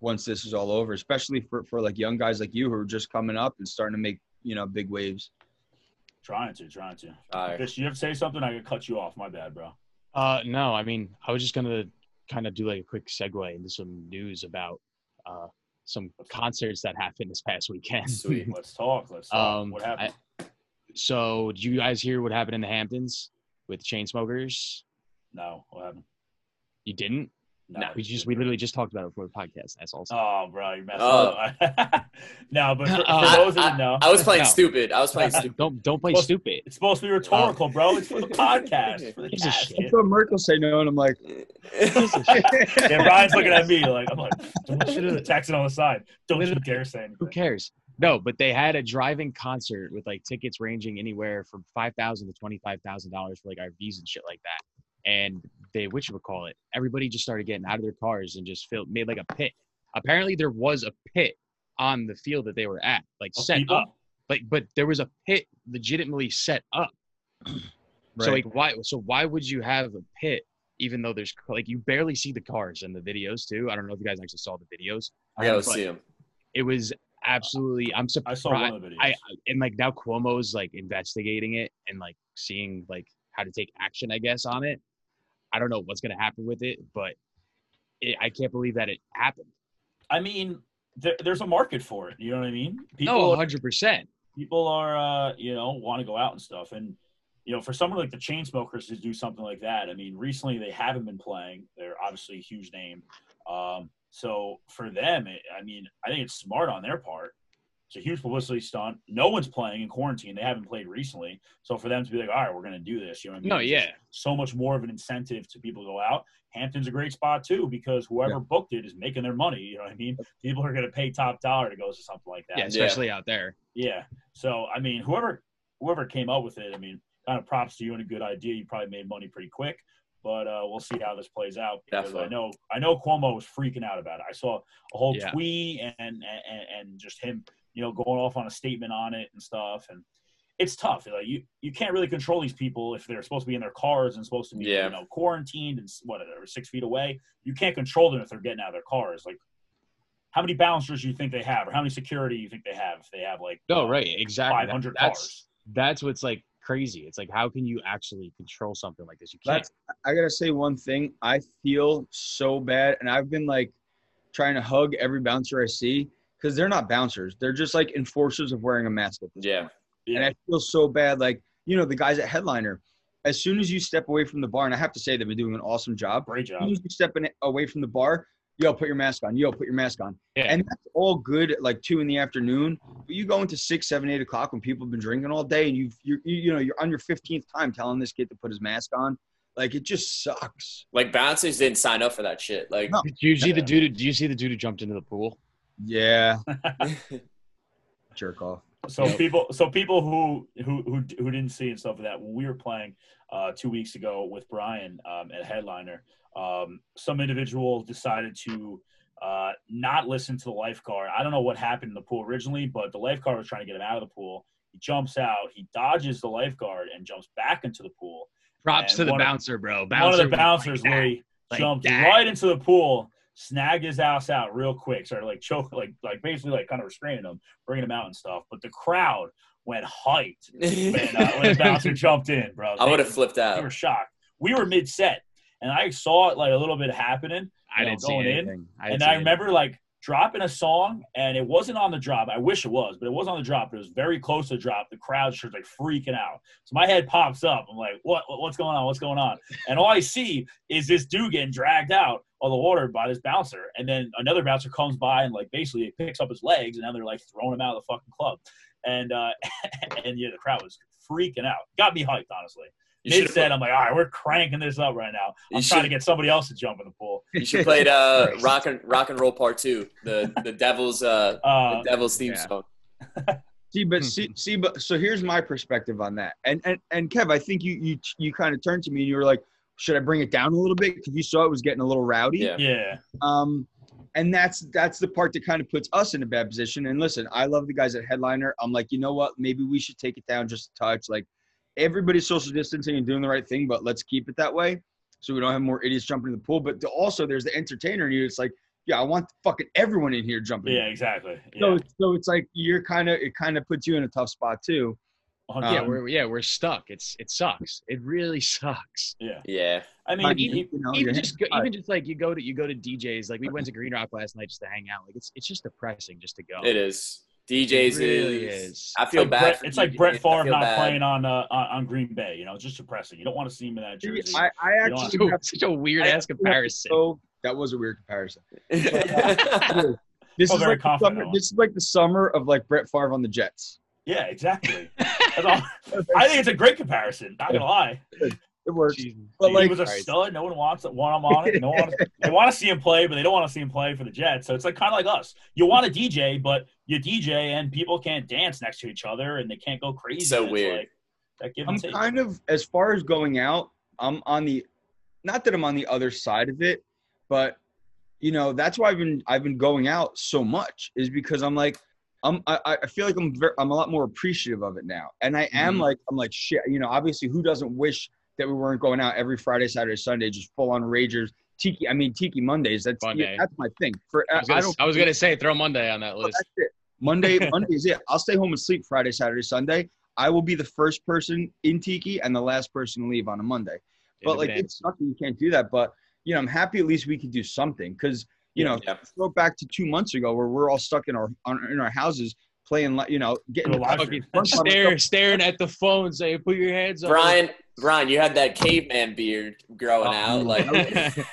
once this is all over, especially for for like young guys like you who are just coming up and starting to make you know big waves. Trying to, trying to. All right. Fish, you have to say something. I could cut you off. My bad, bro. Uh, no, I mean, I was just gonna kind of do like a quick segue into some news about uh, some concerts that happened this past weekend. Sweet. <laughs> Let's talk. Let's talk. Um, what happened? so, did you guys hear what happened in the Hamptons with Chainsmokers? no, what happened? You didn't? No. No. We just we literally just talked about it before the podcast. That's also Oh, bro, you messed Oh. up. <laughs> no, but for, for Uh, those that I, didn't know, I was playing No. stupid. I was playing <laughs> stupid. don't don't play Well, stupid. it's supposed to be rhetorical, bro. It's for the <laughs> podcast. For the Gives a cast, shit. kid. Merkel say no, and I'm like, Yeah, Ryan's looking at me like I'm like, don't you do the texting on the side. Don't you Literally. dare say Who cares? No, but they had a driving concert with like tickets ranging anywhere from five thousand to twenty five thousand dollars for like RVs and shit like that. And they which would call it. Everybody just started getting out of their cars and just filled made like a pit. Apparently there was a pit on the field that they were at, like Of set people? up. Like but there was a pit legitimately set up. <clears throat> So Right. like why so why would you have a pit even though there's like you barely see the cars in the videos too. I don't know if you guys actually saw the videos. I gotta see him. It was absolutely I'm surprised. I saw one of the videos. I and like now Cuomo's like investigating it and like seeing like how to take action, I guess, on it. I don't know what's gonna happen with it, but it, I can't believe that it happened. I mean, there, there's a market for it. You know what I mean? No, People, 100. percent people are, uh, you know, want to go out and stuff. And, you know, for someone like the Chainsmokers to do something like that, I mean, recently they haven't been playing. They're obviously a huge name. Um, so for them, it, I mean, I think it's smart on their part. It's a huge publicity stunt. No one's playing in quarantine. They haven't played recently. So for them to be like, all right, we're going to do this, you know what I mean? No, yeah. So much more of an incentive to people to go out. Hampton's a great spot too because whoever booked it is making their money. You know what I mean? People are going to pay top dollar to go to something like that. Yeah, especially out there. Yeah. So I mean, whoever whoever came up with it, I mean, kind of props to you and a good idea. You probably made money pretty quick, but uh, we'll see how this plays out because I know I know Cuomo was freaking out about it. I saw a whole Yeah. tweet and, and and just him, you know, going off on a statement on it and stuff. And it's tough. Like you you can't really control these people if they're supposed to be in their cars and supposed to be Yeah. you know quarantined and s- six feet away. You can't control them if they're getting out of their cars. Like. How many bouncers do you think they have, or how many security you think they have? If they have like No, right, exactly. five That- that's cars. that's what's like crazy. It's like how can you actually control something like this? You can't. That's I gotta say one thing. I feel so bad, and I've been like trying to hug every bouncer I see because they're not bouncers. They're just like enforcers of wearing a mask. At this Yeah. point. And I feel so bad. Like you know the guys at Headliner. As soon as you step away from the bar, and I have to say they've been doing an awesome job. Great As job. soon as you step in, away from the bar, yo, put your mask on. Yo, put your mask on. Yeah. And that's all good at like two in the afternoon. But you go into six, seven, eight o'clock when people have been drinking all day, and you've you you you know you're on your fifteenth time telling this kid to put his mask on. Like it just sucks. Like bouncers didn't sign up for that shit. Like No. Did you see the dude? Do you see the dude who jumped into the pool? Yeah, <laughs> jerk off. So people, so people who who who who didn't see and stuff like that when we were playing uh, two weeks ago with Brian um, at Headliner, um, some individual decided to uh, not listen to the lifeguard. I don't know what happened in the pool originally, but the lifeguard was trying to get him out of the pool. He jumps out, he dodges the lifeguard and jumps back into the pool. Props And to the one of- bouncer, bro. One of the bouncers like that. where he Like jumped that. right into the pool, snagged his ass out real quick, started like choke, like like basically like kind of restraining him, bringing him out and stuff. But the crowd went hyped <laughs> when, uh, when the bouncer jumped in, bro. I would have flipped out. We were shocked. We were mid set, and I saw it like a little bit happening. I you know, didn't see going in, anything. I didn't and see I anything. remember like dropping a song, and it wasn't on the drop. I wish it was, but it was on the drop. It was very close to the drop. The crowd just like freaking out. So my head pops up. I'm like, what? what- What's going on? What's going on? And all I see is this dude getting dragged out of the water by this bouncer, and then another bouncer comes by and like basically picks up his legs, and now they're like throwing him out of the fucking club. And uh, <laughs> and yeah, the crowd was freaking out. Got me hyped, honestly. You Mid set, have I'm like, all right, we're cranking this up right now. I'm trying to get somebody else to jump in the pool. you should play uh <laughs> rock and rock and roll part two. The the <laughs> devil's uh Uh, the devil's theme yeah. song. <laughs> See, but see, see, but so here's my perspective on that. And and and Kev, I think you you you kind of turned to me and you were like, should I bring it down a little bit because you saw it was getting a little rowdy. Yeah. yeah, Um, and that's that's the part that kind of puts us in a bad position. And listen, I love the guys at Headliner. I'm like, you know what? Maybe we should take it down just a touch. Like everybody's social distancing and doing the right thing, but let's keep it that way so we don't have more idiots jumping in the pool. But also, there's the entertainer in you. It's like, yeah, I want fucking everyone in here jumping. yeah, exactly. So, Yeah. it's- so it's like you're kind of it kind of puts you in a tough spot too. yeah, yeah, um, we're yeah we're stuck. It's it sucks. It really sucks. yeah. Yeah. I mean, Like, you- you know, even just go, even just like you go to you go to DJs like we went to <laughs> Green Rock last night just to hang out. Like it's it's just depressing just to go. It is. DJs really is, is. I it's feel like bad. Brett, for it's like Brett Favre not bad. playing on uh on, on Green Bay. You know, it's just depressing. You don't want to see him in that jersey. I, I don't actually Dude, have such a weird I ass actually have to comparison. So, That was a weird comparison. <laughs> This Oh, is like the summer, this is like the summer of like Brett Favre on the Jets. Yeah, exactly. <laughs> <laughs> I think it's a great comparison. Not gonna lie. It works. Jesus. But he like, was a Christ. stud. No one wants it. Want him on it. No one. Wants, they want to see him play, but they don't want to see him play for the Jets. So it's like kind of like us. You want a DJ, but you DJ and people can't dance next to each other and they can't go crazy. So weird. Like, that give I'm take. kind of as far as going out. I'm on the, not that I'm on the other side of it, but you know that's why I've been I've been going out so much is because I'm like I'm I, I feel like I'm very, I'm a lot more appreciative of it now, and I am Mhm. like I'm like shit. You know, obviously, who doesn't wish that we weren't going out every Friday, Saturday, Sunday, just full on ragers. Tiki, I mean Tiki Mondays. That's Monday. that's my thing. For I was, gonna, don't I was gonna say throw Monday on that Oh, list. that's it. Monday, <laughs> Monday is it. I'll stay home and sleep Friday, Saturday, Sunday. I will be the first person in Tiki and the last person to leave on a Monday. But like Advance. it's that you can't do that. But you know, I'm happy at least we could do something because you know, Yeah. throw it back to two months ago where we're all stuck in our on, in our houses playing, like you know, getting Do a live Fucking stream. stare, staring at the phone, saying, "Put your hands up." Brian, Brian, you had that caveman beard growing Oh, out. Like,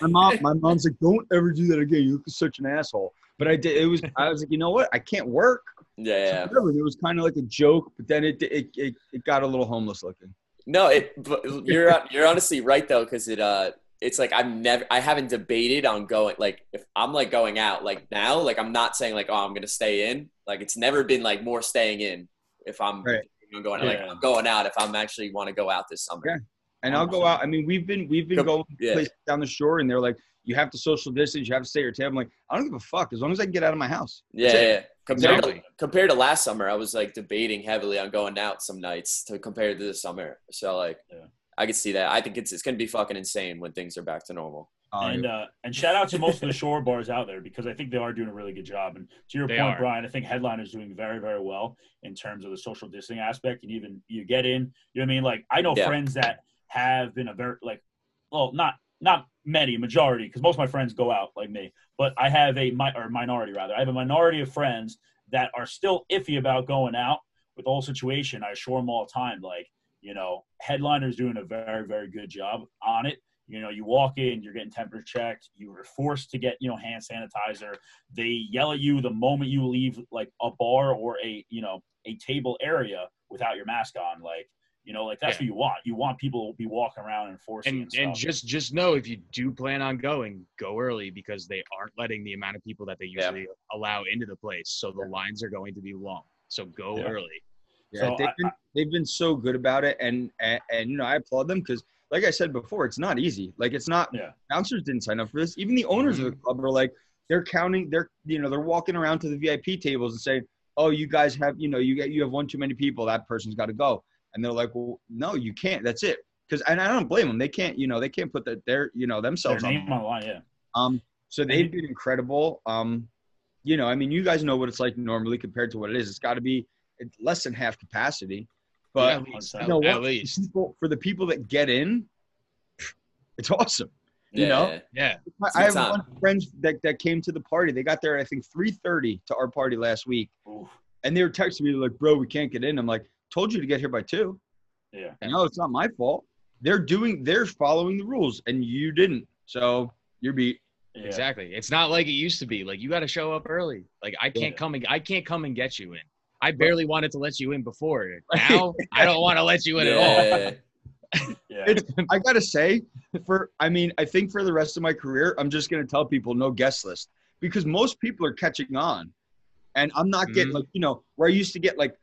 my mom, my mom's like, "Don't ever do that again. You look such an asshole." But I did. It was. I was like, you know what? I can't work. yeah, So whatever. It was kind of like a joke, but then it it, it it got a little homeless looking. No, it. But you're you're honestly right though, because it uh, it's like I've never, I haven't debated on going. Like, if I'm like going out, like now, like I'm not saying like, oh, I'm gonna stay in. Like, it's never been like more staying in. If I'm, Right. I'm going, like I'm going out. If I'm actually want to go out this summer. Yeah. And I'll go out. I mean, we've been we've been going yeah. places down the shore, and they're like, "You have to social distance. You have to stay at your table." I'm like, I don't give a fuck as long as I can get out of my house. Yeah, yeah. Compared Exactly. to compared to last summer, I was like debating heavily on going out some nights to compare to this summer. So like, Yeah. I could see that. I think it's it's gonna be fucking insane when things are back to normal. Oh, and uh, and shout out to most of the shore bars out there because I think they are doing a really good job. And to your They point, are. Brian, I think Headline is doing very very well in terms of the social distancing aspect. And even you get in, you know what I mean? Like I know Yeah. friends that have been a very like, well, not not many, majority, because most of my friends go out like me. But I have a mi- or minority rather. I have a minority of friends that are still iffy about going out with the whole situation. I assure them all the time, like you know, Headliner's doing a very very good job on it. You know, you walk in, you're getting temperature checked. You were forced to get, you know, hand sanitizer. They yell at you the moment you leave like a bar or a, you know, a table area without your mask on. Like, you know, like that's Yeah. what you want. You want people to be walking around and forcing and and, and just just know if you do plan on going, go early because they aren't letting the amount of people that they Yeah. usually allow into the place. So the lines are going to be long. So go Yeah. early. Yeah, So they've I- been they've been so good about it, and and, and you know I applaud them because, like I said before, it's not easy. Like it's not. Yeah. Bouncers didn't sign up for this. Even the owners of the club are like, they're counting. They're you know they're walking around to the VIP tables and saying, "Oh, you guys have you know you get you have one too many people. That person's got to go." And they're like, "Well, no, you can't. That's it." Because and I don't blame them. They can't you know they can't put that their you know themselves on. name on line, yeah. Um, so they've been incredible. Um, you know, I mean, you guys know what it's like normally compared to what it is. It's got to be less than half capacity. But at least, you know at what? least. people, for the people that get in, <laughs> it's awesome. You Yeah, know? Yeah. I, It's I have time. one friends that, that came to the party. They got there I think three thirty to our party last week, Oof. and they were texting me like, "Bro, we can't get in." I'm like, "Told you to get here by two. Yeah. No, it's not my fault. They're doing, they're following the rules, and you didn't. So you're beat. Yeah. Exactly. It's not like it used to be. Like you got to show up early. Like I can't Yeah. come and I can't come and get you in. I barely wanted to let you in before. <laughs> Now I don't want to let you in at all. yeah. Yeah. It's, I gotta say, for I mean, I think for the rest of my career, I'm just gonna tell people no guest list because most people are catching on, and I'm not getting Mhm. like you know where I used to get like,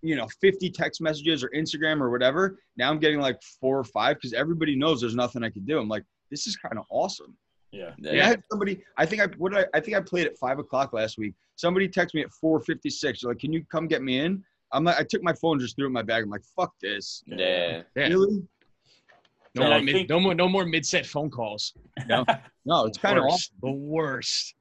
you know, 50 text messages or Instagram or whatever. Now I'm getting like four or five because everybody knows there's nothing I can do. I'm like, this is kind of awesome. Yeah. Yeah. I had somebody. I think I what did I, I think I played at five o'clock last week. Somebody texted me at 4:56. Like, can you come get me in? I'm like, I took my phone, just threw it in my bag. I'm like, fuck this. Yeah. Yeah. Really? No And more, I mid, no more, no more mid-set phone calls. No, <laughs> no, it's kind of Worst. awesome. The worst.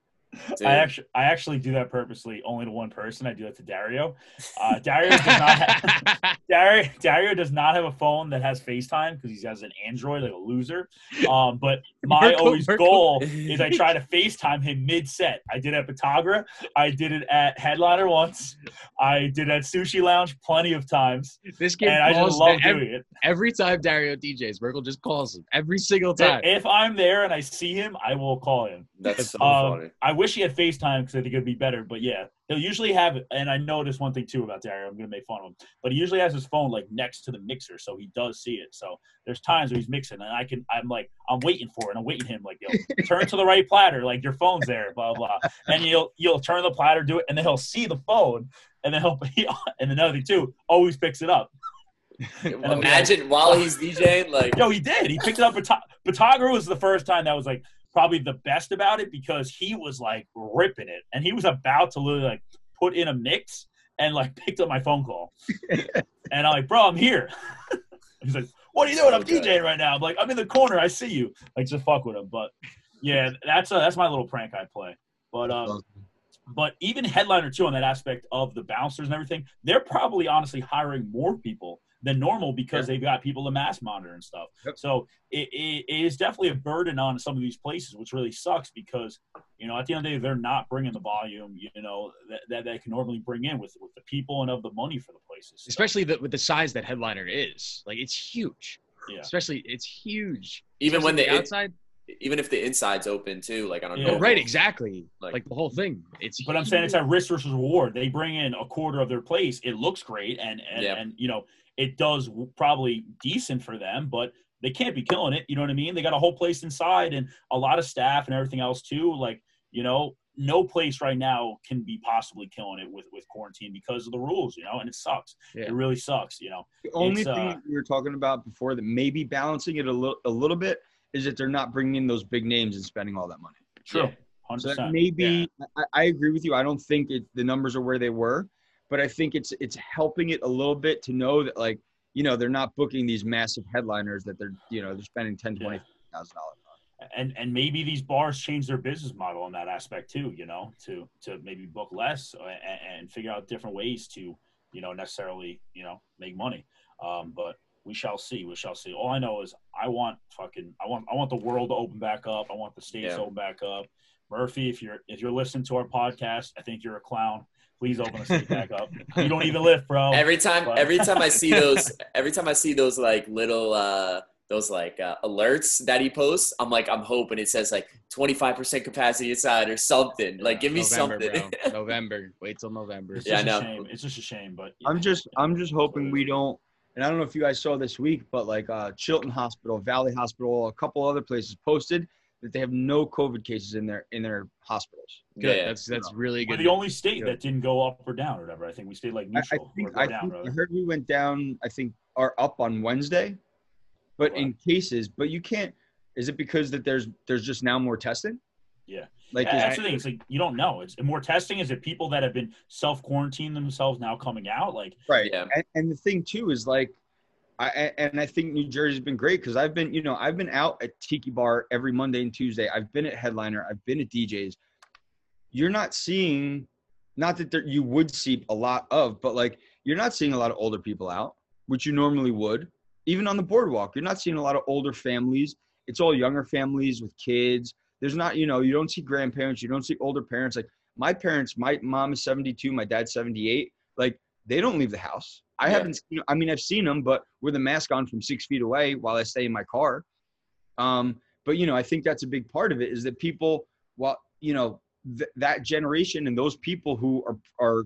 Dude. I actually, I actually do that purposely, only to one person. I do that to Dario. Uh, Dario does not have, <laughs> Dario, Dario does not have a phone that has FaceTime because he has an Android, like a loser. Um, but <laughs> my always goal is I try <laughs> to FaceTime him mid-set. I did it at Patagra. I did it at Headliner once. I did it at Sushi Lounge plenty of times, this kid and I just love every, doing it. every time Dario DJs. Merkel just calls him every single time. If I'm there and I see him, I will call him. That's so Um, funny. I wish he had FaceTime because I think it'd be better. But yeah, he'll usually have. And I noticed one thing too about Dario. I'm gonna make fun of him, but he usually has his phone like next to the mixer, so he does see it. So there's times where he's mixing, and I can. I'm like, I'm waiting for it. And I'm waiting him like, turn to the right platter, like your phone's there, blah blah. And you'll you'll turn the platter, do it, and then he'll see the phone, and then he'll. <laughs> and another thing too, always picks it up. <laughs> Imagine while he's DJing, like <laughs> Yo, he did. He picked it up. Bata- Batagra was the first time that was like probably the best about it because he was like ripping it, and he was about to literally like put in a mix and like <laughs> picked up my phone call, <laughs> and I'm like, bro, I'm here. <laughs> He's like, what are you doing? I'm. DJing right now. I'm like, I'm in the corner. I see you. Like, just fuck with him. But yeah, that's a, that's my little prank I play. But um, but even headliner too on that aspect of the bouncers and everything, they're probably honestly hiring more people than normal because they've got people to mass monitor and stuff. Yep. So it, it, it is definitely a burden on some of these places, which really sucks because you know at the end of the day they're not bringing the volume you know that, that they can normally bring in with with the people and of the money for the places. So, Especially the, with the size that headliner is. Like it's huge. yeah. Especially it's huge. even when Especially the outside. even if the inside's open too, like I don't Yeah. know. Oh, right, exactly. Like- Like, the whole thing. It's But I'm saying it's at risk versus reward. They bring in a quarter of their place. It looks great, and and, Yeah. and you know it does probably decent for them, but they can't be killing it. You know what I mean? They got a whole place inside and a lot of staff and everything else too. Like you know, no place right now can be possibly killing it with with quarantine because of the rules. You know, and it sucks. Yeah. It really sucks. You know. The only It's, thing uh, we were talking about before that maybe balancing it a little a little bit is that they're not bringing in those big names and spending all that money. True. Yeah. Hundred So that percent. maybe I, I agree with you. I don't think it, the numbers are where they were, but I think it's it's helping it a little bit to know that like you know they're not booking these massive headliners that they're you know they're spending ten twenty thousand dollars on. and and maybe these bars change their business model in that aspect too you know to to maybe book less and, and figure out different ways to you know necessarily you know make money. Um but we shall see we shall see. All i know is i want fucking i want i want the world to open back up. I want the states Yeah. to open back up. Murphy if you're if you're listening to our podcast i think you're a clown please open the state back up you don't even <laughs> lift bro Every time, But- every time I see <laughs> those, every time I see those like little, uh, those like uh, alerts that he posts, I'm like, I'm hoping it says like 25% capacity inside or something. Like, give me November, something. bro. <laughs> November. Wait till November. it's Yeah, just I a know. shame it's just a shame but I'm just I'm just hoping we don't. And I don't know if you guys saw this week, but like uh, Chilton Hospital, Valley Hospital, a couple other places posted that they have no COVID cases in their in their hospitals. Good. Yeah. That's that's really we're good. the only state Yeah. that didn't go up or down or whatever i think we stayed like I, I neutral think or I, down think rather. I heard we went down. I think are up on Wednesday, but in cases, but you can't. Is it because that there's there's just now more testing? Yeah. Like Yeah, is- that's the thing. It's like you don't know. It's more testing. Is it people that have been self quarantined themselves now coming out? Like, right. Yeah. And, and the thing too is like, I and I think New Jersey's been great because I've been you know I've been out at Tiki Bar every Monday and Tuesday. I've been at Headliner. I've been at DJs. You're not seeing, not that there, you would see a lot of, but like you're not seeing a lot of older people out, which you normally would. Even on the boardwalk, you're not seeing a lot of older families. It's all younger families with kids. There's not, you know, you don't see grandparents, you don't see older parents. Like my parents, my mom is 72, my dad's 78. Like they don't leave the house. I Yeah. haven't seen, I mean, I've seen them, but with a mask on from six feet away while I stay in my car. Um, but you know, I think that's a big part of it is that people, well, you know, th- that generation and those people who are are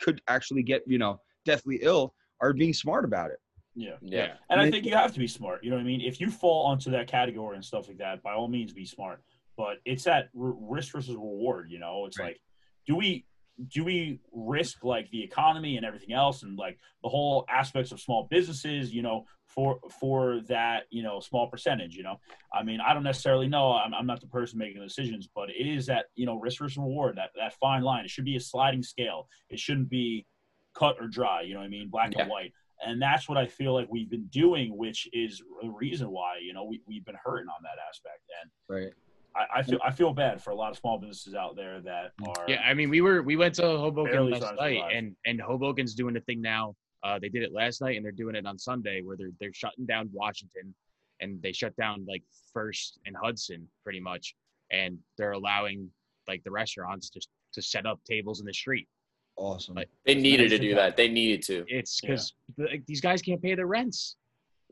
could actually get, you know, deathly ill are being smart about it. yeah. Yeah. And I And think you have to be smart. You know what I mean? If you fall onto that category and stuff like that, by all means, be smart. But it's that r- risk versus reward. You know, it's Right. like, do we do we risk like the economy and everything else, and like the whole aspects of small businesses? You know, for for that you know small percentage. You know, I mean, I don't necessarily know. I'm, I'm not the person making the decisions, but it is that you know risk versus reward. That that fine line. It should be a sliding scale. It shouldn't be cut or dry. You know what I mean? Black Yeah. and white and that's what I feel like we've been doing, which is the reason why you know we we've been hurting on that aspect. And Right. I, I feel I feel bad for a lot of small businesses out there that are Yeah, I mean, we were we went to Hoboken last night, and and Hoboken's doing a thing now. Uh, they did it last night, and they're doing it on Sunday, where they're they're shutting down Washington, and they shut down like First and Hudson pretty much, and they're allowing like the restaurants just to set up tables in the street. Awesome. Like- They needed to do that. They needed to. It's Yeah. because like, these guys can't pay their rents.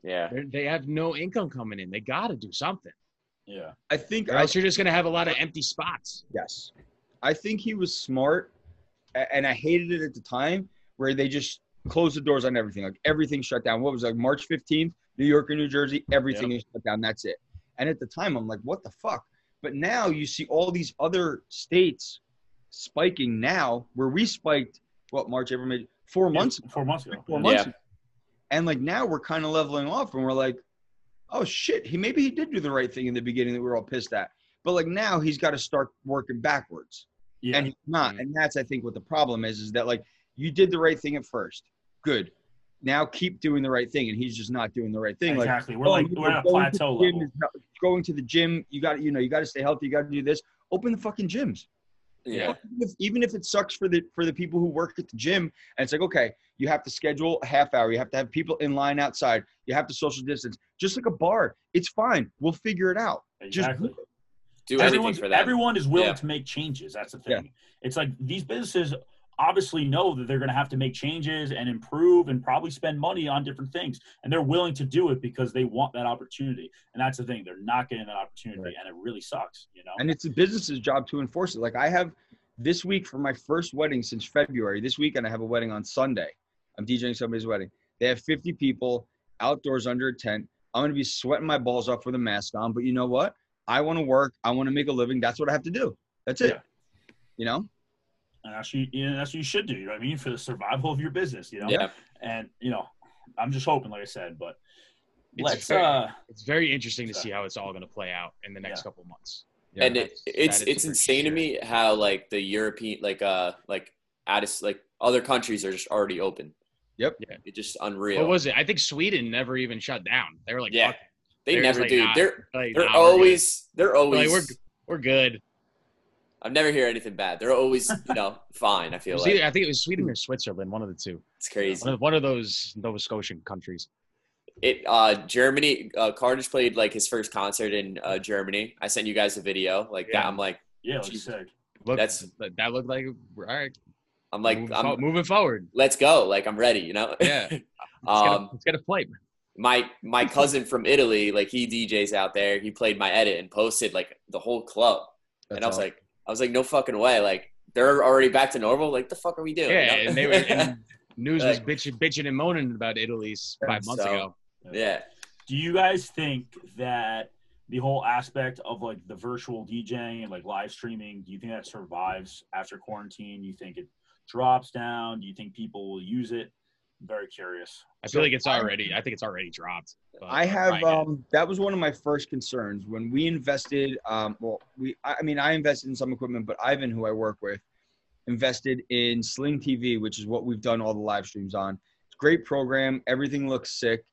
Yeah. They're, they have no income coming in. They got to do something. Yeah. I think Or I, else you're just gonna have a lot of empty spots. yes, I think he was smart, and I hated it at the time where they just closed the doors on everything. Like everything shut down. What was it, like March 15th, New York and New Jersey, everything is shut down. That's it. And at the time, I'm like, what the fuck? But now you see all these other states spiking now, where we spiked what March, April, May, four months Four months ago. four months Yeah. ago. And like now we're kind of leveling off and we're like, oh shit, he maybe he did do the right thing in the beginning that we were all pissed at. But like now he's got to start working backwards. Yeah. And he's not. And that's I think what the problem is, is that like you did the right thing at first. Good. Now keep doing the right thing. And he's just not doing the right thing. Like exactly. We're oh, like we're know, at a going to plateau the gym level. is going to the gym, you got to, you know, you got to stay healthy. You got to do this. Open the fucking gyms Yeah. even if, even if it sucks for the for the people who work at the gym and it's like okay you have to schedule a half hour you have to have people in line outside you have to social distance just like a bar it's fine we'll figure it out Exactly. do it. Do anything Everyone's, for that. everyone is willing Yeah. to make changes. That's the Yeah. thing. It's like these businesses obviously know that they're going to have to make changes and improve and probably spend money on different things. And they're willing to do it because they want that opportunity. And that's the thing. They're not getting that opportunity. Right. And it really sucks, you know? and it's the business's job to enforce it like i have this week for my first wedding since february this weekend i have a wedding on sunday i'm djing somebody's wedding they have 50 people outdoors under a tent i'm going to be sweating my balls off with a mask on but you know what i want to work i want to make a living that's what i have to do that's it Yeah. you know and that's, you, you know, that's what you should do. You know what I mean? For the survival of your business, you know? Yeah. And, you know, I'm just hoping, like I said, but It's let's, very- uh, It's very interesting to see how it's all gonna play out in the next Yeah. couple months. Yeah. and it, it's it's for insane to me how like the European like uh like Addis like other countries are just already open. Yep. Yeah. It's just unreal. What was it? I think Sweden never even shut down. They were like, Yeah. they they're never like, do. nah, they're like, they're nah, we're always they're They're always. like, we're we're good. I've never hear anything bad. They're always <laughs> you know fine. I feel like either- I think it was Sweden or Switzerland, one of the two. it's crazy. One of, one of those Nova Scotian countries. It uh Germany. Uh, Carnage played like his first concert in uh, Germany. I sent you guys a video like that. I'm like yeah, it was Jesus. sick. Look, That's- that, that looked like all right. I'm like moving, I'm fo- moving forward. let's go. Like I'm ready. You know. Yeah. <laughs> Let's, um. get a, let's get a flight. my my cousin from Italy, like he DJs out there. He played my edit and posted like the whole club, and I was all. like, I was like, no fucking way. Like they're already back to normal. Like the fuck are we doing? Yeah, You know? and they were and <laughs> news was bitching, bitching and moaning about Italy's five months So- ago. yeah. Do you guys think that the whole aspect of like the virtual DJing and like live streaming, do you think that survives after quarantine? Do you think it drops down? Do you think people will use it? I'm very curious. I So feel like it's already. I think it's already dropped. but I have um that was one of my first concerns when we invested um well we I I mean I invested in some equipment but Ivan who I work with invested in Sling TV which is what we've done all the live streams on. It's a great program, everything looks sick.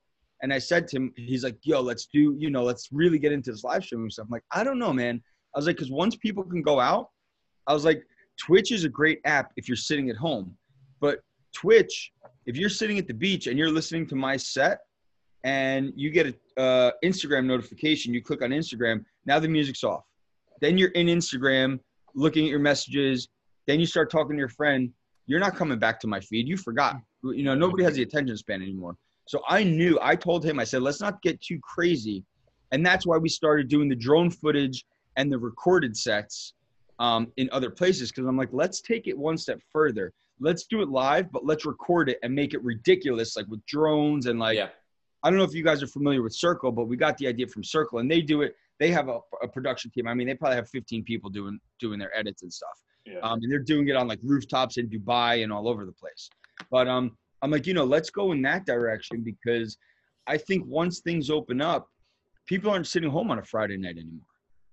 And I said to him he's like, "Yo, let's do, you know, let's really get into this live streaming stuff." I'm like, "I don't know, man." I was like, "Cuz once people can go out, I was like, Twitch is a great app if you're sitting at home. But Twitch, if you're sitting at the beach and you're listening to my set and you get a uh, Instagram notification, you click on Instagram, now the music's off. Then you're in Instagram looking at your messages. Then you start talking to your friend. You're not coming back to my feed. You forgot. You know, nobody has the attention span anymore. So I knew, I told him, I said, let's not get too crazy. And that's why we started doing the drone footage and the recorded sets um, in other places. Cause I'm like, let's take it one step further. Let's do it live, but let's record it and make it ridiculous, like with drones and like, yeah. I don't know if you guys are familiar with Cercle, but we got the idea from Cercle, and they do it. They have a, a production team. I mean, they probably have 15 people doing doing their edits and stuff. Yeah. Um, and they're doing it on like rooftops in Dubai and all over the place. But um, I'm like, you know, let's go in that direction because I think once things open up, people aren't sitting home on a Friday night anymore,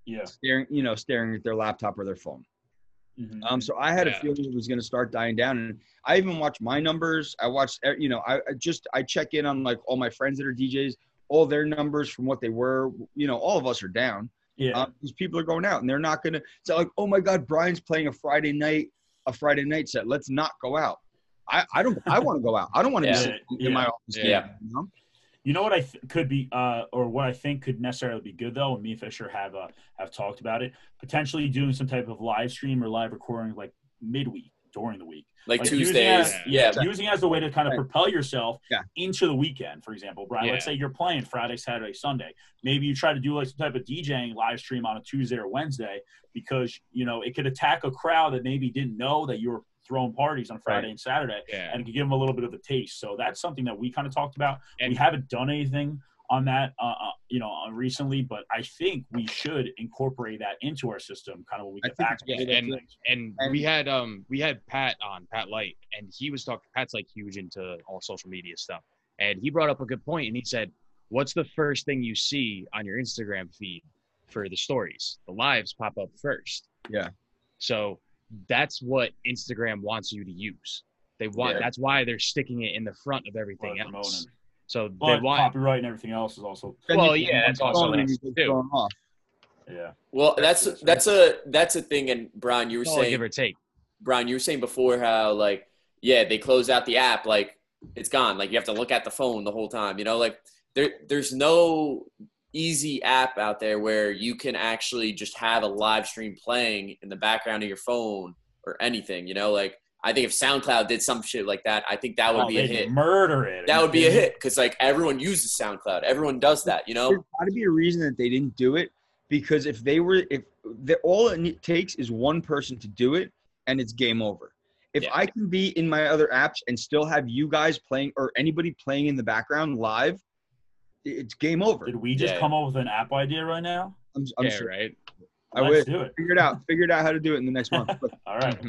yeah. staring, you know, staring at their laptop or their phone. Mhm. Um, so I had Yeah. a feeling it was going to start dying down, and I even watched my numbers. I watched, eh, you know, I, I just I check in on like all my friends that are DJs, all their numbers from what they were. You know, all of us are down. yeah. Um, these people are going out, and they're not going to. It's like, oh my God, Brian's playing a Friday night, a Friday night set. Let's not go out. I, I don't. I want to go out. I don't want to Yeah. be sitting Yeah. in my office. Yeah. You know? You know what I th- could be, uh, or what I think could necessarily be good though, and me and Fisher have uh, have talked about it. Potentially doing some type of live stream or live recording like midweek during the week. like, Like, using Tuesdays. it- Yeah. yeah, using it as a way to kind of Right. propel yourself Yeah. into the weekend. For example, Brian, let's say you're playing Friday, Saturday, Sunday. Maybe you try to do like some type of DJing live stream on a Tuesday or Wednesday because you know it could attack a crowd that maybe didn't know that you were throwing parties on Friday Right. and Saturday, Yeah. and it could give them a little bit of a taste. So that's something that we kind of talked about. And- we haven't done anything on that, uh, uh, you know, uh, recently, but I think we should incorporate that into our system, kind of when we I get back. Yeah, things. and And- we had um we had Pat on Pat Light, and he was talking. Pat's like huge into all social media stuff, and he brought up a good point, and he said, "What's the first thing you see on your Instagram feed for the stories? The lives pop up first. Yeah. So that's what Instagram wants you to use. They want. Yeah. That's why they're sticking it in the front of everything Well, else. promoting. So they But want. copyright and everything else is also Well, yeah, that's also phone nice too. off. yeah. Well, that's that's a that's a thing. And Brian, you were saying give or take. Brian, you were saying before how like yeah, they close out the app, like it's gone. Like you have to look at the phone the whole time. You know, like there there's no easy app out there where you can actually just have a live stream playing in the background of your phone or anything. You know, like I think if SoundCloud did some shit like that, I think that would Oh, be a hit. Murder it. That would be a hit because like everyone uses SoundCloud. Everyone does that. You know. There's got to be a reason that they didn't do it because if they were, if all it takes is one person to do it and it's game over. If Yeah. I can be in my other apps and still have you guys playing or anybody playing in the background live, i- it's game over. Did we just Yeah. come up with an app idea right now? I'm, I'm yeah, sure. right. I Let's will do it. figure it out. Figure it out how to do it in the next month. <laughs> All right.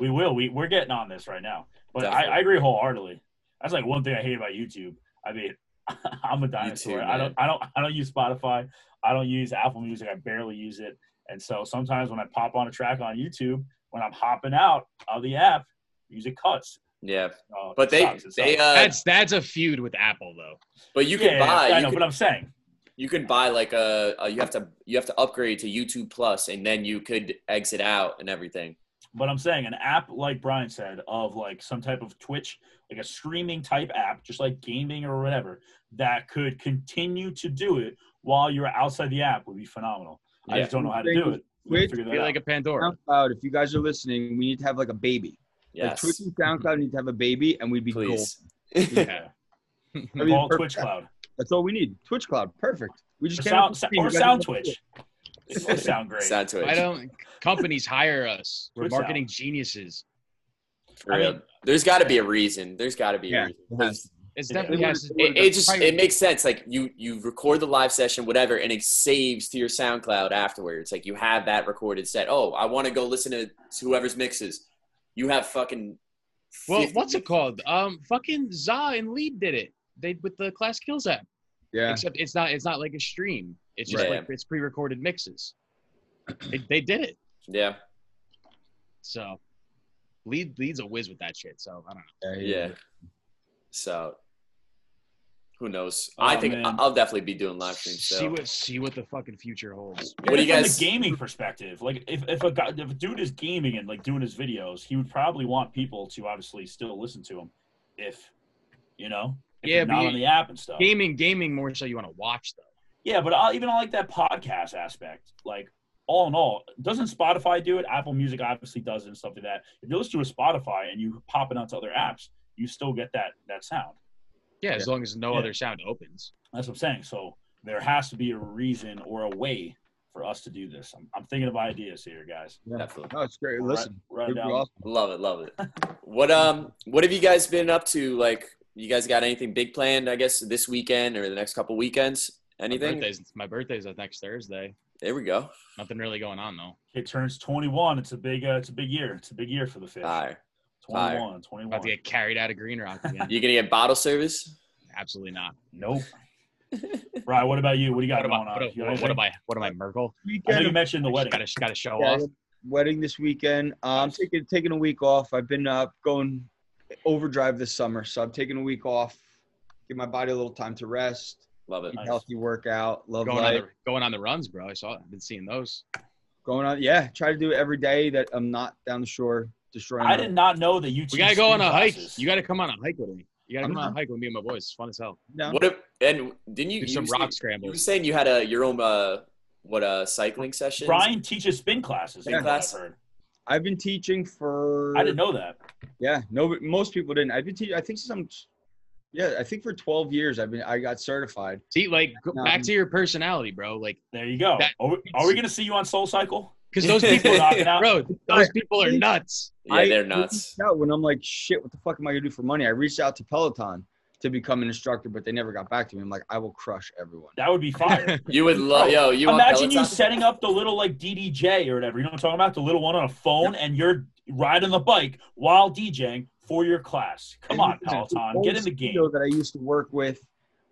we will. We we're getting on this right now. But I, I agree wholeheartedly. That's like one thing I hate about YouTube. I mean, <laughs> I'm a dinosaur. too, I don't. I don't I don't use Spotify. I don't use Apple Music. I barely use it. And so sometimes when I pop on a track on YouTube, when I'm hopping out of the app, music cuts. Yeah, Uh, but they sucks. It they sucks. uh, That's that's a feud with Apple though. but you can yeah, buy. I know, can- but I'm saying you could buy like a, a you have to you have to upgrade to YouTube Plus and then you could exit out and everything. But I'm saying an app like Brian said of like some type of Twitch, like a streaming type app, just like gaming or whatever, that could continue to do it while you're outside the app would be phenomenal. I just don't know how to do it. Twitch, figure that Be out. like a Pandora. SoundCloud, if you guys are listening, we need to have like a baby. Like Twitch and SoundCloud need to have a baby, and we'd be gold. please. Yeah. <laughs> I mean, Call it perfect. Twitch Cloud That's all we need. Twitch Cloud, perfect. We or just can't Sound, have or Sound Twitch. It sound great. Sound Twitch. I don't. Companies hire us. We're Twitch marketing geniuses. For I real. mean- There's got to be a reason. There's got to be Yeah, a it reason. has to. It's Yeah. definitely has to. It, it just it makes sense. Like you you record the live session, whatever, and it saves to your SoundCloud afterwards. Like you have that recorded set. Oh, I want to go listen to whoever's mixes. You have fucking. Well, what's it called? Um, fucking Za and Lead did it. They with the Class Kills app. Yeah. Except it's not. It's not like a stream. It's just Right. like it's pre-recorded mixes. They, they did it. Yeah, So, Lead Lead's a whiz with that shit. So I don't know. yeah. So, who knows? Oh, I think man. I'll definitely be doing live streams. See what see what the fucking future holds. What do you From guys? the gaming perspective, like if, if a guy, if a dude is gaming and like doing his videos, he would probably want people to obviously still listen to him, if you know, if Yeah, they're not on the app and stuff. Gaming, gaming more so you want to watch though. Yeah, but I, even I like that podcast aspect. Like all in all, doesn't Spotify do it? Apple Music obviously does it and stuff like that. If you listen to a Spotify and you pop it onto other apps, you still get that that sound. Yeah, as long as no Yeah. other sound opens. That's what I'm saying. So there has to be a reason or a way for us to do this. I'm, I'm thinking of ideas here, guys. Yeah. Definitely. No, it's great. Right- Listen, right it'd down. awesome. Love it, love it. What um, what have you guys been up to? Like, you guys got anything big planned? I guess this weekend or the next couple weekends. My Anything? birthday's my birthday's next Thursday. There we go. Nothing really going on though. It turns 21. It's a big, uh, it's a big year. It's a big year for the fish. Fire. 21, 21. About 21. to get carried out of Green Rock again. <laughs> You gonna get bottle service? Absolutely not. Nope. <laughs> Right. What about you? What do you got What am going I? on? What, what, what am? I? What am I? Merkel? I know you mentioned the wedding. Got to got to show yeah, off. wedding this weekend. Uh, I'm taking taking a week off. I've been uh, going overdrive this summer, so I'm taking a week off. Give my body a little time to rest. Love it. Nice. healthy workout. Love Going on life. the going on the runs, bro. I saw. I've been seeing those. Going on. Yeah, try to do it every day that I'm not down the shore destroying. I the- did not know that you. We gotta go on a hike. classes. You gotta come on a hike with me. You gotta I'm come on a hike with me and my boys. It's fun as hell. No. What if and didn't you Do you some were rock saying- You were saying you had a your own uh what a cycling session? Brian teaches spin classes. Yeah. That's what I've been teaching for. I didn't know that. Yeah, no, most people didn't. I've been teaching. I think some. Yeah, I think for 12 years I've been. I got certified. See, like Um, back to your personality, bro. Like, There you go. That- are, we, are we gonna see you on Soul Cycle? Because those people, Knock it out. bro, those people are <laughs> nuts. Yeah, I they're nuts. Out when I'm like, shit, what the fuck am I gonna do for money? I reached out to Peloton to become an instructor, but they never got back to me. I'm like, I will crush everyone. That would be fire. <laughs> You would love, yo. You want Imagine you setting up the little like DDJ or whatever. You know what I'm talking about? The little one on a phone, and you're riding the bike while DJing for your class. Come on, Peloton, get in the game. studio that I used to work with,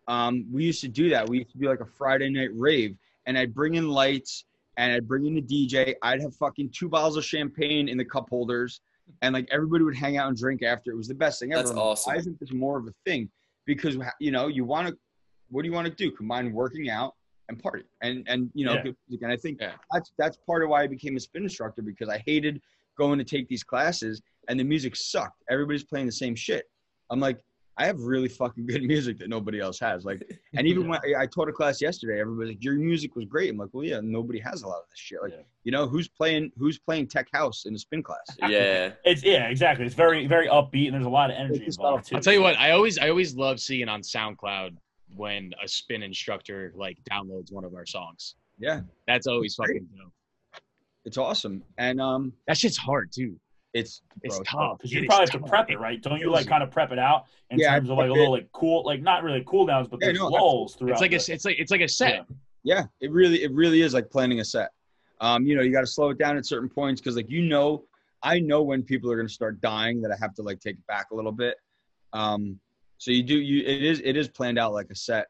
um, we used to do that. We used to do like a Friday night rave, and I'd bring in lights and I'd bring in the DJ. I'd have fucking two bottles of champagne in the cup holders, and like everybody would hang out and drink after. It was the best thing ever. That's awesome. Why isn't this more of a thing? Because you know you want to. What do you want to do? Combine working out and party, and and you know, Yeah. and I think Yeah. that's that's part of why I became a spin instructor because I hated going to take these classes and the music sucked. Everybody's playing the same shit. I'm like, I have really fucking good <laughs> music that nobody else has. Like, <laughs> and even when I, I taught a class yesterday, everybody's like, your music was great. I'm like, well, yeah, nobody has a lot of this shit. Like, Yeah. you know, who's playing who's playing tech house in a spin class? <laughs> Yeah. It's yeah, exactly. It's very very upbeat, and there's a lot of energy It's involved too. I'll tell you what, I always I always love seeing on SoundCloud when a spin instructor like downloads one of our songs. Yeah, That's always Great. fucking dope. it's awesome, and um, That shit's hard too. It's It's bro, tough. Because you probably have to prep it, right? Don't you like kind of prep it out in Yeah, I terms of like a little like cool, like not really cool downs, but Yeah, there's no, lulls throughout. It's like a it's like it's like a set. Yeah. Yeah, it really it really is like planning a set. Um, you know, you got to slow it down at certain points because like you know, I know when people are going to start dying that I have to like take it back a little bit. Um, so you do you it is it is planned out like a set.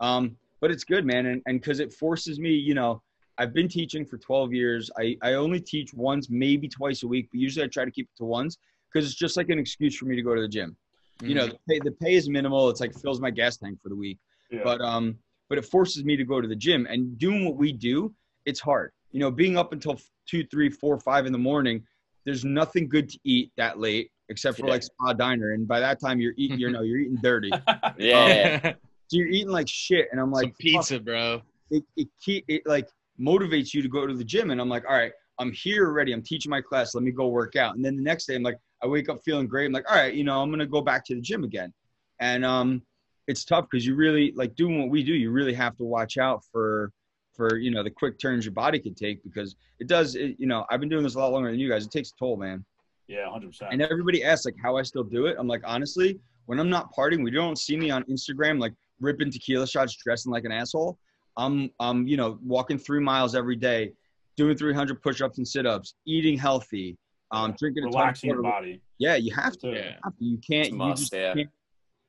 Um, but it's good, man, and and because it forces me, you know, I've been teaching for 12 years. I I only teach once, maybe twice a week, but usually I try to keep it to once because it's just like an excuse for me to go to the gym. You know, the pay, the pay is minimal. It's like fills my gas tank for the week Yeah. but um but it forces me to go to the gym and doing what we do it's hard you know being up until two three four five in the morning there's nothing good to eat that late except for Yeah. like spa diner and by that time you're eating you know you're eating dirty <laughs> Yeah. so you're eating like shit and i'm like Some pizza, bro. it, it, keep, it like motivates you to go to the gym. And i'm like all right i'm here already. I'm teaching my class. Let me go work out. And then the next day i'm like i wake up feeling great. I'm like all right you know i'm gonna go back to the gym again. And um it's tough because you really like doing what we do you really have to watch out for for you know the quick turns your body can take because it does it, you know i've been doing this a lot longer than you guys. It takes a toll man. Yeah, hundred percent. and everybody asks like how I still do it. I'm like, honestly, when I'm not partying, we don't see me on Instagram like ripping tequila shots, dressing like an asshole. I'm I'm you know walking three miles every day, doing 300 push-ups and sit-ups, eating healthy, um, drinking a ton of Relaxing your water. body. Yeah, you have to. Yeah. You can't. You must, just yeah. can't.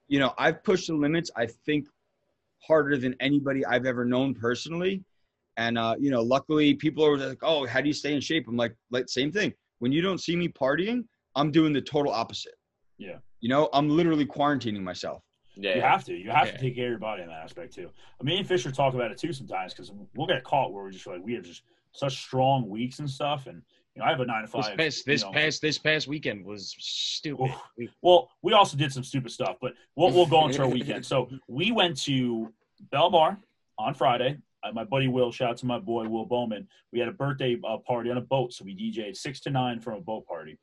You know, I've pushed the limits. I think harder than anybody I've ever known personally. And uh, you know, luckily people are like, "Oh, how do you stay in shape?" I'm like, like same thing. When you don't see me partying, I'm doing the total opposite. Yeah. You know, I'm literally quarantining myself. Yeah. You have to. You have Yeah. to take care of your body in that aspect too. I mean, and Fisher talk about it too sometimes because we'll get caught where we're just like we have just such strong weeks and stuff, and you know I have a nine to five. This past this you know. past this past weekend was stupid. Well, we also did some stupid stuff, but we'll, we'll go into our <laughs> weekend. So we went to Belmar on Friday. Uh, my buddy Will, shout out to my boy Will Bowman. We had a birthday uh, party on a boat, so we DJ'd six to nine from a boat party.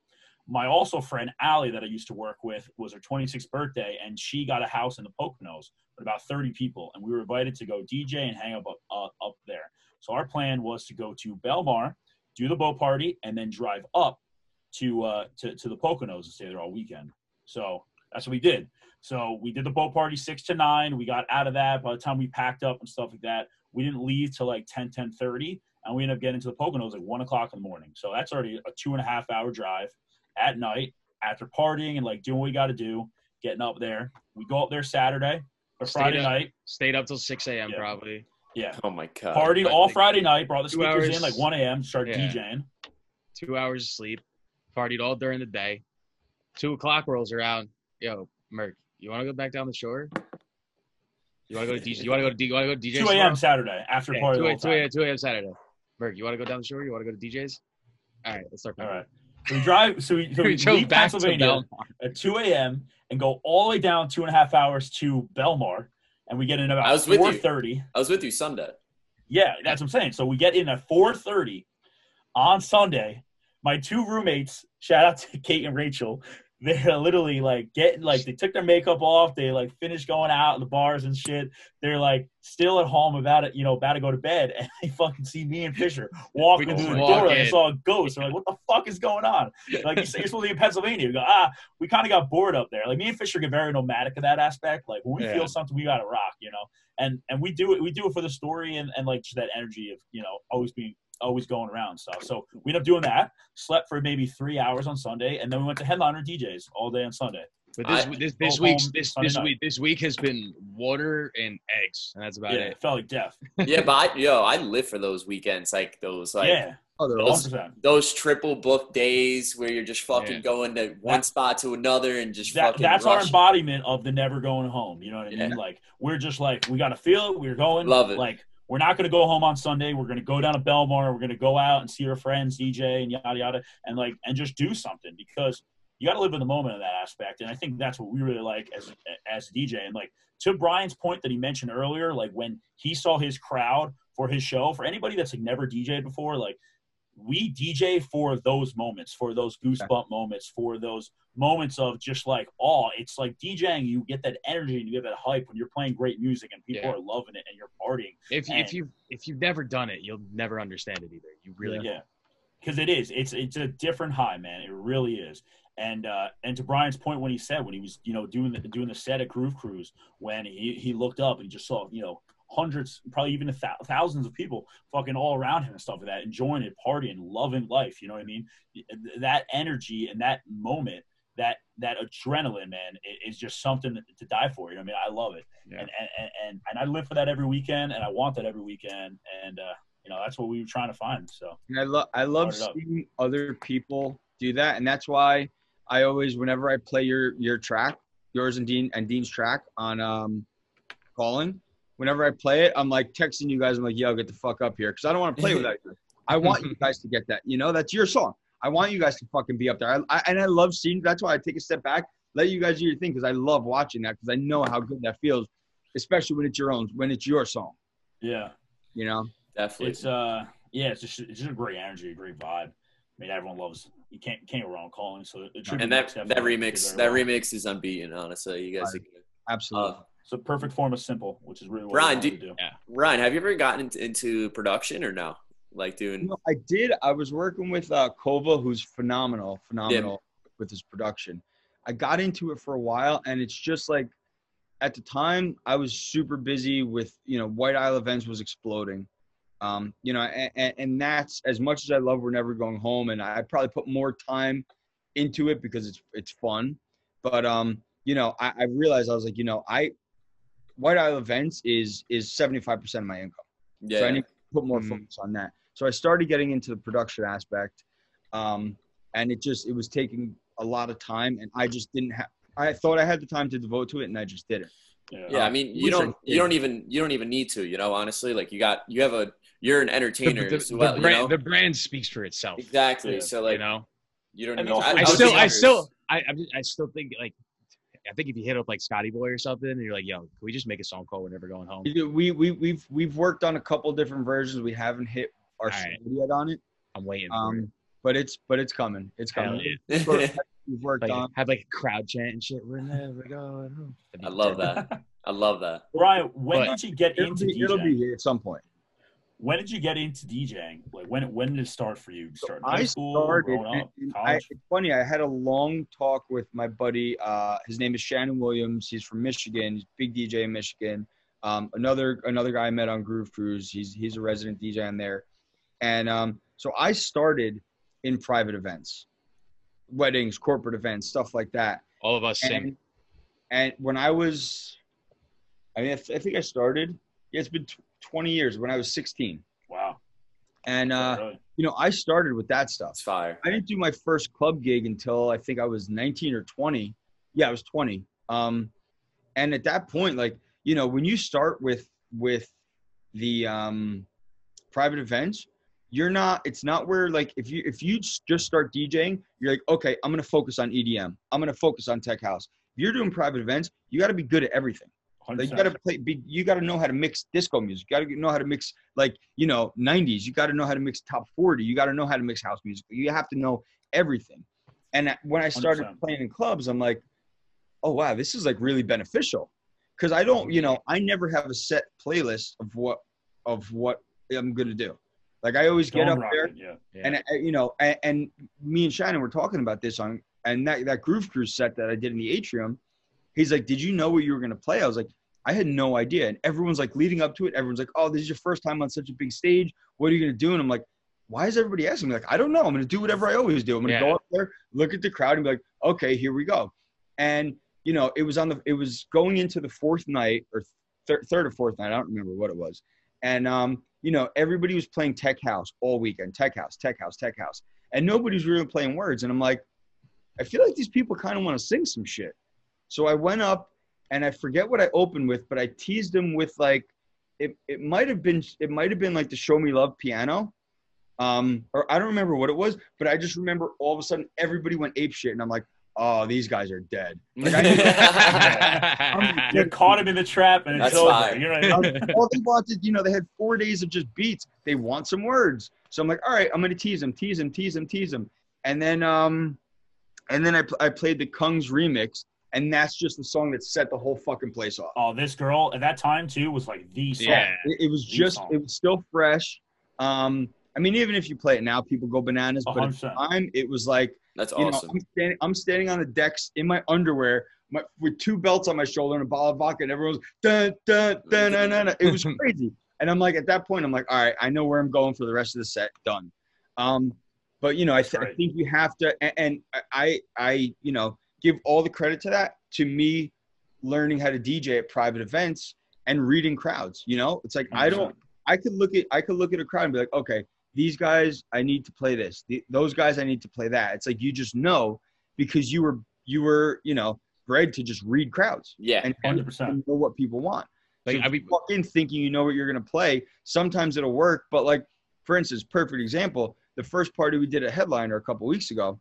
My also friend Allie, that I used to work with, was her 26th birthday, and she got a house in the Poconos with about 30 people, and we were invited to go DJ and hang up uh, up there. So our plan was to go to Belmar, do the boat party, and then drive up to uh, to to the Poconos and stay there all weekend. So that's what we did. So we did the boat party six to nine. We got out of that. By the time we packed up and stuff like that, we didn't leave till like 10, 10 30. And we ended up getting to the Poconos like one o'clock in the morning. So that's already a two and a half hour drive at night after partying and like doing what we got to do, getting up there. We go up there Saturday or Stayed Friday up. night. Stayed up till six a.m. Yeah. probably. Yeah. Oh my god. Partied all like, Friday night, brought the two speakers in like 1 a.m., started Yeah. DJing. Two hours of sleep. Partied all during the day. Two o'clock rolls around. Yo, Merc, you want to go back down the shore? You want to go to DJ? You want to go to D? You want to go to DJ? 2 a.m. Saturday after Yeah, party. 2 a.m. 2 a.m. Saturday. Merc, you want to go down the shore? You want to go to DJ's? All right, let's start. All right. So we drive. So we, so <laughs> we, we drove leave back Pennsylvania Belmar. at 2 a.m. and go all the way down two and a half hours to Belmar, and we get in I about was 4:30. I was with you Sunday. Yeah, that's what I'm saying. So we get in at 4:30 on Sunday. my two roommates, shout out to <laughs> Kate and Rachel, they're literally like getting like they took their makeup off, they like finished going out in the bars and shit. They're like still at home about it, you know, about to go to bed, <laughs> and they fucking see me and Fisher <laughs> walking through the walk door. Like, saw a ghost. They're like, "What the fuck is going on?" <laughs> Like you say, you're supposed to be in Pennsylvania. You go, ah, we kind of got bored up there. Like me and Fisher get very nomadic in that aspect. Like when we Yeah. feel something, we gotta rock, you know. And and we do it. We do it for the story and and like just that energy of you know always being always going around stuff. So we ended up doing that. Slept for maybe three hours on Sunday, and then we went to headliner DJs all day on Sunday. But this I- this this week's this Sunday this night. week this week has been water and eggs, and that's about yeah, it. it felt like death. yeah, but I, yo, I live for those weekends, like those, like yeah, Oh, Those- those triple book days where you're just fucking Yeah. going to one spot to another and just That, fucking. that's our embodiment of the never going home. You know what I mean? Yeah. Like we're just like we got to feel it. We're going. Love it. Like we're not going to go home on Sunday. We're going to go down to Belmar. We're going to go out and see our friends, DJ and yada yada, and like and just do something because you got to live in the moment in that aspect. And I think that's what we really like as as DJ. And like to Brian's point that he mentioned earlier, like when he saw his crowd for his show, for anybody that's like never DJed before, like we DJ for those moments, for those goosebump moments, for those moments of just like awe. It's like DJing, you get that energy and you get that hype when you're playing great music and people Yeah. are loving it and you're partying. If And- if you if you've never done it, you'll never understand it either. You really Yeah, because it is. It's it's a different high, man. It really is. And uh, and to Brian's point, when he said when he was you know doing the doing the set at Groove Cruise, when he he looked up and he just saw you know hundreds, probably even a thou- thousands of people fucking all around him and stuff like that, enjoying it, partying, loving life. You know what I mean? That energy and that moment. That that adrenaline, man, i- is just something to die for. You know, what I mean, I love it, Yeah. and, and and and and I live for that every weekend, and I want that every weekend, and uh, you know that's what we were trying to find. So And I love I love Start it up. seeing other people do that, and that's why I always, whenever I play your your track, yours and Dean and Dean's track on um, calling, whenever I play it, I'm like texting you guys. I'm like, yo, get the fuck up here, because I don't want to play without <laughs> you. I want you <laughs> guys to get that. You know, that's your song. I want you guys to fucking be up there. I, I and I love seeing. That's why I take a step back, let you guys do your thing, because I love watching that, because I know how good that feels, especially when it's your own, when it's your song. yeah, You know. Definitely. it's uh yeah, it's just it's just a great energy, a great vibe. I mean, everyone loves you can't can't go wrong calling. So it should and be that that remix, that well. remix is unbeaten. Honestly, you guys. Are good. Absolutely. Uh, It's a perfect form of simple, which is really what Brian, we do- wanted to do. Ryan, have you ever gotten into, into production or no? Like doing. No, I did. I was working with uh, Kova, who's phenomenal, phenomenal with his production. I got into it for a while, and it's just like at the time I was super busy with you know White Isle events was exploding, um, you know, and, and that's as much as I love We're Never Going Home, and I probably put more time into it because it's it's fun, but um, you know, I, I realized I was like, you know, I White Isle events is is seventy five percent of my income. Yeah. So I need to put more Mhm. focus on that. So I started getting into the production aspect, um, and it just it was taking a lot of time, and I just didn't have. I thought I had the time to devote to it, and I just didn't. Yeah. yeah, I mean, you don't, you did. don't even, you don't even need to. You know, honestly, like you got, you have a, you're an entertainer the- as the well. brand, you know, the brand speaks for itself. exactly. Yeah, so like, you know, you don't And need. also- To, I, I still, I still, I, I still think like, I think if you hit up like Scotty Boy or something, and you're like, "Yo, can we just make a song called We're Never Going Home?" We we we've we've worked on a couple different versions. We haven't hit our All right. speed yet on it, I'm waiting for it. um, but it's but it's coming. It's coming. yeah. We've <laughs> worked Like, on. have like a crowd chant and shit. We're never going home. I love that. I love that. Brian, when But- did you get It'll into be, DJing? it'll be here at some point. When did you get into DJing? Like when when did it start for you? So Start I high school, started. growing up, I, college? it's funny. I had a long talk with my buddy. Uh, his name is Shannon Williams. He's from Michigan. He's a big DJ in Michigan. Um, another another guy I met on Groove Cruise. He's he's a resident DJ on there, and um, so I started in private events, weddings, corporate events, stuff like that. All of us sing. And and when I was, I mean, I, th- I think I started. Yeah, it's been tw 20 years. When I was 16, wow. and uh, Really? you know, I started with that stuff. It's fire. I didn't do my first club gig until I think I was 19 or 20. Yeah, I was 20. Um, and at that point, like you know, when you start with with the um, private events, you're not. It's not where like if you if you just start DJing, you're like, okay, I'm gonna focus on EDM. I'm gonna focus on tech house. If you're doing private events, you got to be good at everything. Like you got to play. Be, you got to know how to mix disco music. You got to know how to mix like you know '90s. You got to know how to mix top 40. You got to know how to mix house music. You have to know everything. And when I started 100%. playing in clubs, I'm like, oh wow, this is like really beneficial. Because I don't, you know, I never have a set playlist of what of what I'm gonna do. Like I always get Dome up there, rocket, yeah. Yeah. and uh, you know, and, and me and Shannon were talking about this on, and that that Groove Cruise set that I did in the atrium. He's like, "Did you know what you were gonna play?" I was like, "I had no idea." And everyone's like, leading up to it, everyone's like, "Oh, this is your first time on such a big stage. What are you gonna do?" And I'm like, "Why is everybody asking me?" Like, I don't know. I'm gonna do whatever I always do. I'm gonna Yeah. go up there, look at the crowd, and be like, "Okay, here we go." And you know, it was on the, it was going into the fourth night or thir- third or fourth night. I don't remember what it was. And um, you know, everybody was playing tech house all weekend. Tech house, tech house, tech house, and nobody's really playing words. And I'm like, I feel like these people kind of want to sing some shit. So I went up and I forget what I opened with, but I teased them with like, it, it might have been it might have been like the Show Me Love piano, um, or I don't remember what it was, but I just remember all of a sudden everybody went ape shit, and I'm like, oh, these guys are dead. Like, I <laughs> <laughs> You caught him in the trap, and it's over. fine. You know what I mean? <laughs> all they wanted, you know, they had four days of just beats. They want some words. So I'm like, all right, I'm gonna tease them, tease them, tease them, tease them. And then um and then I, pl- I played the Kungs remix, and that's just the song that set the whole fucking place off. Oh, this girl at that time too was like the song. Yeah. It, it was The just song. it was still fresh. Um I mean, even if you play it now, people go bananas. A But at the time, it was like That's you awesome. know, I'm standing, I'm standing on the decks in my underwear, my, with two belts on my shoulder and a bottle of vodka, and everyone's dun dun dun dun dun. dun. It was <laughs> crazy, and I'm like, at that point, I'm like, all right, I know where I'm going for the rest of the set. Done. Um, but you know, I, th- I think you have to, and, and I, I, you know, give all the credit to that to me, learning how to DJ at private events and reading crowds. You know, it's like I don't. I could look at I could look at a crowd and be like, okay, these guys I need to play this. The, those guys I need to play that. It's like you just know because you were you were you know bred to just read crowds Yeah. and, and 100%. know what people want. Like, so I mean- walk thinking you know what you're gonna play. Sometimes it'll work, but like for instance, perfect example. The first party we did at Headliner a couple weeks ago,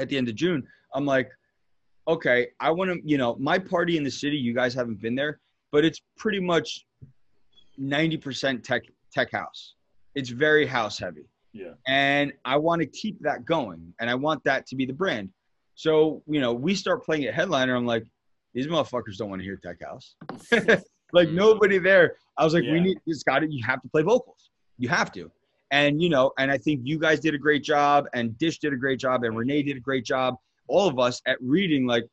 at the end of June, I'm like, okay, I want to, you know, my party in the city. You guys haven't been there, but it's pretty much 90% tech tech house. It's very house heavy. Yeah. And I want to keep that going and I want that to be the brand. So, you know, we start playing at headliner. I'm like, these motherfuckers don't want to hear tech house. <laughs> like Mm. nobody there. I was like, we need this got it. You have to play vocals. You have to. And you know, and I think you guys did a great job and Dish did a great job and Renee did a great job. All of us at reading like,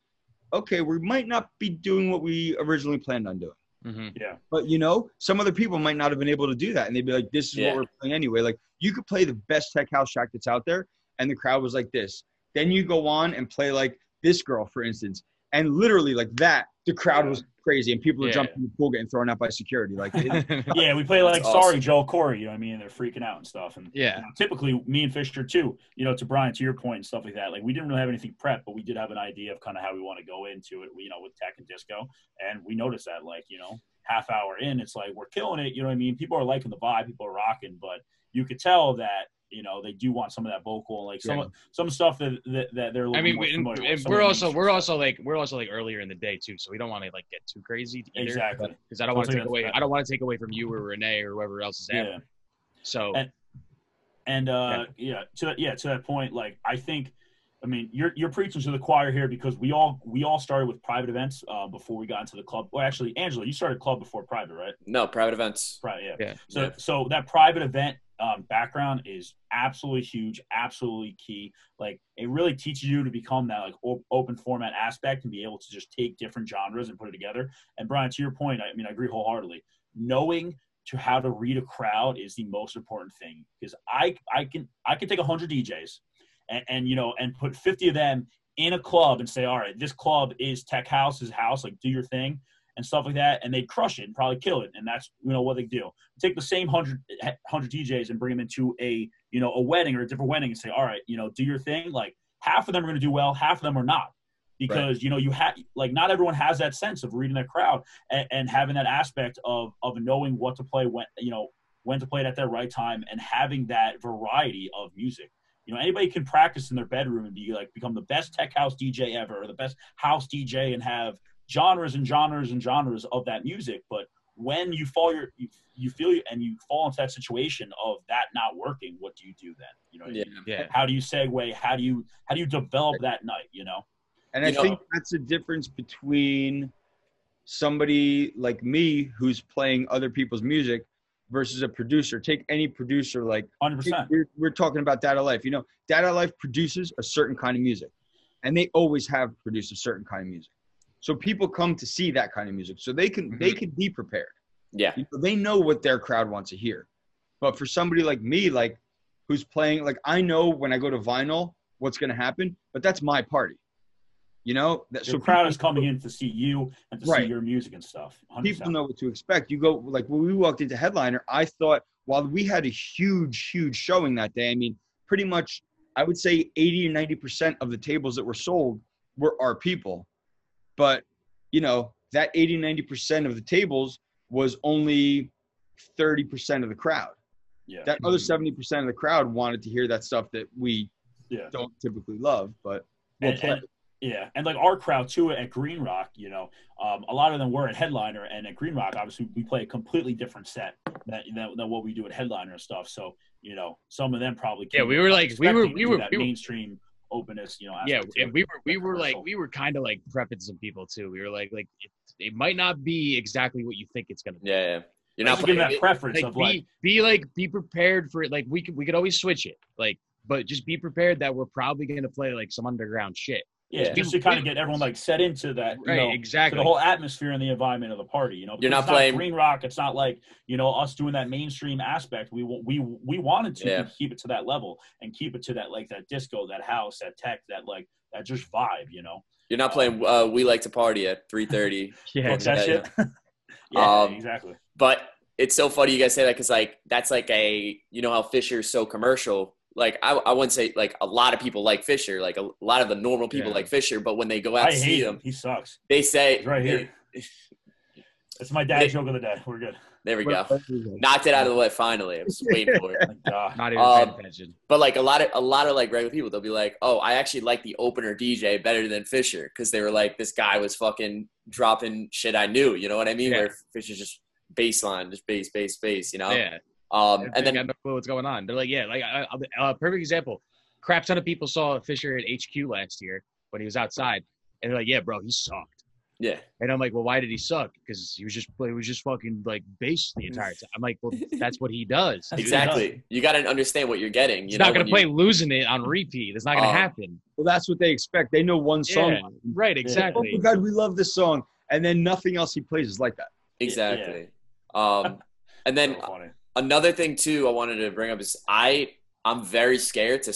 okay, we might not be doing what we originally planned on doing. hmm Yeah. But you know, some other people might not have been able to do that, and they'd be like, "This is Yeah. what we're playing anyway." Like you could play the best tech house track that's out there, and the crowd was like this. Then you go on and play like this girl, for instance, and literally like that, the crowd was crazy, and people are Yeah. jumping in the pool getting thrown out by security. Like, <laughs> Yeah, <laughs> we play like That's sorry awesome. Joe Corey, you know what I mean? They're freaking out and stuff. And Yeah. you know, typically me and Fisher too, you know, to Brian, to your point and stuff like that. Like we didn't really have anything prepped, but we did have an idea of kind of how we want to go into it, you know, with tech and disco. And we noticed that like, you know, half hour in, it's like we're killing it, you know what I mean? People are liking the vibe, people are rocking, but you could tell that, you know, they do want some of that vocal like some Yeah. some stuff that that, that they're a I mean, more we, familiar with. and Some we're also we're also like we're also like earlier in the day too, so we don't want to like get too crazy either. exactly. Because I don't want to take away. understand. I don't want to take away from you or Renee or whoever else is there. Yeah. So And- And uh, yeah, to that, yeah, to that point, like I think, I mean, you're you're preaching to the choir here because we all we all started with private events uh, before we got into the club. Well, actually, Angela, you started club before private, right? No, private events. Right, yeah. Yeah. So Yeah. so that private event um, background is absolutely huge, absolutely key. Like it really teaches you to become that like op- open format aspect and be able to just take different genres and put it together. And Brian, to your point, I mean, I agree wholeheartedly. Knowing to how to read a crowd is the most important thing because I I can I can take hundred DJs and, and you know and put fifty of them in a club and say, all right, this club is tech house's house, like do your thing and stuff like that, and they'd crush it and probably kill it, and that's you know what they do. Take the same 100, 100 DJs and bring them into a you know a wedding or a different wedding and say, all right, you know, do your thing. Like half of them are going to do well, half of them are not, because you know you have like not everyone has that sense of reading their crowd and, and having that aspect of of knowing what to play when you know when to play it at that right time and having that variety of music. You know, anybody can practice in their bedroom and be like become the best tech house DJ ever or the best house DJ and have genres and genres and genres of that music. But when you fall your you, you feel and you fall into that situation of that not working, what do you do then? You know, Yeah. mean? Yeah. how do you segue? How do you how do you develop that night? You know, And I know- think that's the difference between somebody like me who's playing other people's music versus a producer. Take any producer like hundred percent. we're, we're talking about Dada Life. You know, Dada Life produces a certain kind of music, and they always have produced a certain kind of music. So people come to see that kind of music, so they can they mm-hmm. can be prepared. Yeah. You know, they know what their crowd wants to hear. But for somebody like me, like who's playing, like I know when I go to vinyl what's going to happen, but that's my party. You know, that, The crowd people- is coming in to see you and to see your music and stuff. 100%. people know what to expect. You go like when we walked into Headliner, I thought while we had a huge, huge showing that day, I mean, pretty much I would say 80 or 90 percent of the tables that were sold were our people. But you know, that 80, 90 percent of the tables was only 30 percent of the crowd. Yeah. That other 70 percent of the crowd wanted to hear that stuff that we Yeah. don't typically love, but we'll and, play. and- yeah, and like our crowd too at Green Rock, you know, um, a lot of them were at Headliner, and at Green Rock, obviously, we play a completely different set than, than, than what we do at Headliner and stuff. So, you know, some of them probably Yeah, we were like- we were- we were- that we were- mainstream openness, you know. yeah and we were we were like we were kind of like prepping some people too we were like like it, it might not be exactly what you think it's gonna be Yeah, yeah. You're Just not to give playing. that preference like of be like, be like be prepared for it like we could we could always switch it like but just be prepared that we're probably gonna play like some underground shit yeah, yeah. just to kind of get everyone like set into that, you right know, to exactly the whole atmosphere and the environment of the party. You know, You're not it's playing- Green Rock. It's not like you know us doing that mainstream aspect. We we we wanted to Yeah. keep it to that level and keep it to that like that disco, that house, that tech, that like that just vibe. You know, You're not playing. Uh, we like to party at 3:30. <laughs> yeah Fuck that yeah, shit. <laughs> yeah, Um, exactly. But it's so funny you guys say that because like that's like a you know how Fisher's so commercial. Like I, I wouldn't say like a lot of people like Fisher. Like a, lot of the normal people Yeah. like Fisher, but when they go out I to see him. him, He sucks. they say He's right here. It's my dad They- joke of the day. We're good. There we go. Knocked it out of the way finally. I was waiting for it. <laughs> Not even Um, paying attention But like a lot of a lot of like regular people, they'll be like, "Oh, I actually like the opener DJ better than Fisher because they were like, this guy was fucking dropping shit I knew." You know what I mean? Yeah. Where Fisher's just baseline, just bass, bass, bass. You know? yeah Um, and and then then got no clue what's going on they're like yeah like a uh, perfect example crap ton of people saw fisher at hq last year when he was outside and they're like yeah bro he sucked yeah, And I'm like, well, why did he suck? Because he was just he was just fucking like bass the entire <laughs> time. I'm like, well, that's what he does. dude. exactly. You got to understand what you're getting. You He's know, not gonna play you- losing it on repeat. It's not gonna Um, happen. Well, that's what they expect. They know one song. Yeah, right, Oh exactly. my God, we love this song, and then nothing else he plays is like that. exactly. Um, and then So funny. Another thing too, I wanted to bring up is I I'm very scared to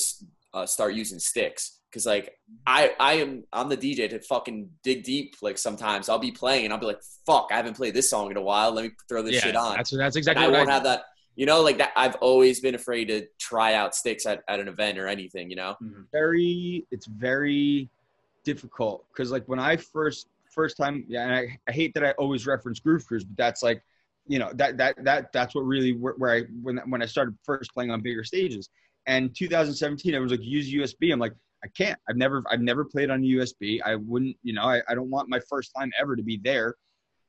uh, start using sticks because like I I am I'm the DJ to fucking dig deep. Like sometimes I'll be playing and I'll be like, fuck, I haven't played this song in a while. Let me throw this yeah, shit on. that's that's and exactly I what won't I have that. You know, like that. I've always been afraid to try out sticks at, at an event or anything. You know. Very, it's very difficult because like when I first first time, yeah, and I, I hate that I always reference Groove Cruise, but that's like, you know, that that that that's what really where, where I when when I started first playing on bigger stages. And 2017, I was like, use USB. I'm like, I can't. I've never I've never played on USB. I wouldn't, you know, I, I don't want my first time ever to be there.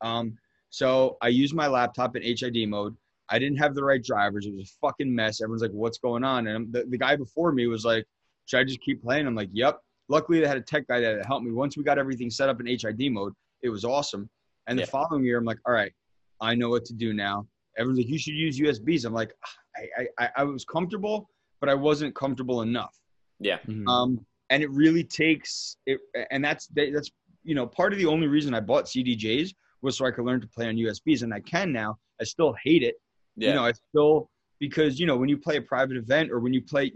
Um, so I used my laptop in HID mode. I didn't have the right drivers. It was a fucking mess. Everyone's like, "What's going on?" And the, the guy before me was like, "Should I just keep playing?" I'm like, "Yep." Luckily, they had a tech guy that helped me. Once we got everything set up in HID mode, it was awesome. And the following year, I'm like, "All right, I know what to do now." Everyone's like, "You should use USBs." I'm like, I I, I- I was comfortable, but I wasn't comfortable enough. Yeah. Mhm. Um, and it really takes it, and that's that's you know part of the only reason I bought CDJs was so I could learn to play on USBs, and I can now. I still hate it. Yeah. You know, I still because you know when you play a private event or when you play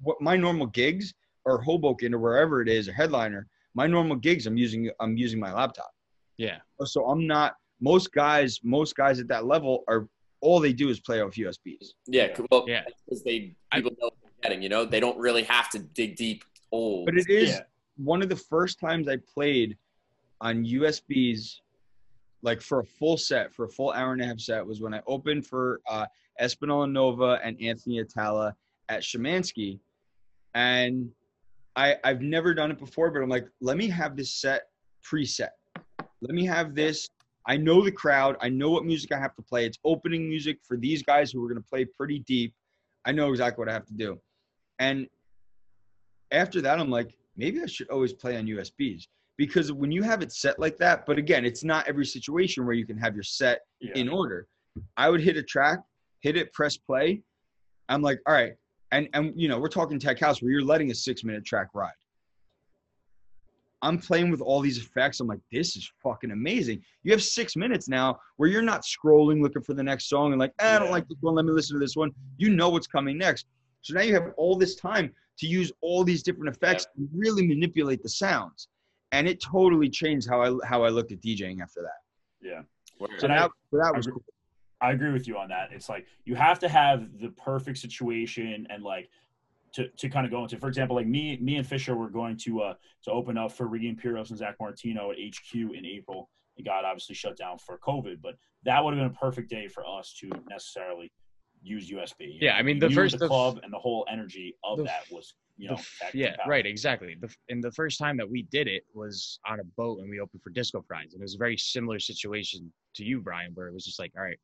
what my normal gigs or Hoboken or wherever it is, a headliner. My normal gigs, I'm using I'm using my laptop. yeah, So I'm not. Most guys, most guys at that level are all they do is play off USBs. yeah. Well, yeah. because they I- people know what they're getting. You know, they don't really have to dig deep. Old. But it is Yeah. one of the first times I played on USBs, like for a full set, for a full hour and a half set, was when I opened for uh, Espinola Nova and Anthony Attalla at Schimanski. And I, I've never done it before, but I'm like, let me have this set preset. Let me have this. I know the crowd. I know what music I have to play. It's opening music for these guys who are going to play pretty deep. I know exactly what I have to do. And after that, I'm like, maybe I should always play on USBs because when you have it set like that, but again, it's not every situation where you can have your set Yeah. in order. I would hit a track, hit it, press play. I'm like, all right. And and you know, we're talking tech house where you're letting a six minute track ride. I'm playing with all these effects. I'm like, this is fucking amazing. You have six minutes now where you're not scrolling looking for the next song and like, eh, I don't like this one. Let me listen to this one. You know what's coming next. So now you have all this time to use all these different effects and really manipulate the sounds. And it totally changed how I how I looked at DJing after that. Yeah. Word. So And I- that, so that was agree- cool. I agree with you on that. It's like you have to have the perfect situation and like to, to kind of go into. For example, like me, me and Fisher were going to uh to open up for Ricky Imperios and Zach Martino at HQ in April. It got obviously shut down for COVID, but that would have been a perfect day for us to necessarily use USB. Yeah. I mean, the first- the the- club and the whole energy of that was you know f- yeah, right, exactly. The, and the first time that we did it was on a boat and we opened for Disco Fries, and it was a very similar situation to you, Brian, where it was just like, all right,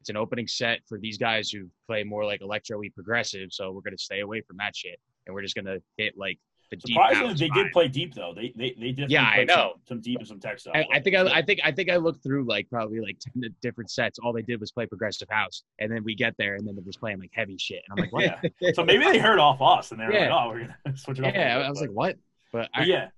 it's an opening set for these guys who play more like electro-y progressive, so we're gonna stay away from that shit, and we're just gonna hit like the deep Surprisingly, they did play deep though. They they they definitely Yeah, I played some- know. some, deep and some tech stuff. I, I think I, I think I think I looked through like probably like ten different sets. All they did was play progressive house, and then we get there, and then they're just playing like heavy shit, and I'm like, what? Yeah. so maybe they heard off us and they were Yeah. like, "Oh, we're gonna <laughs> switch it up." yeah, I was but- like, what? But I, But yeah,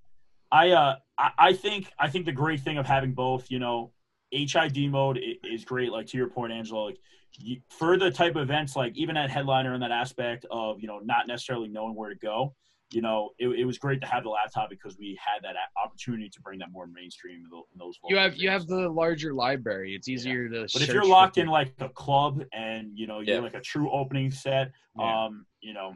I uh I, I think I think the great thing of having both, you know, HID mode is great. Like to your point, Angelo, like you, for the type of events, like even at headliner in that aspect of you know not necessarily knowing where to go. You know, it, it was great to have the laptop because we had that opportunity to bring that more mainstream in those. you have local you have the larger library. It's easier to. But if you're locked in like a club and you know you're Yeah. like a true opening set, Yeah. um, you know,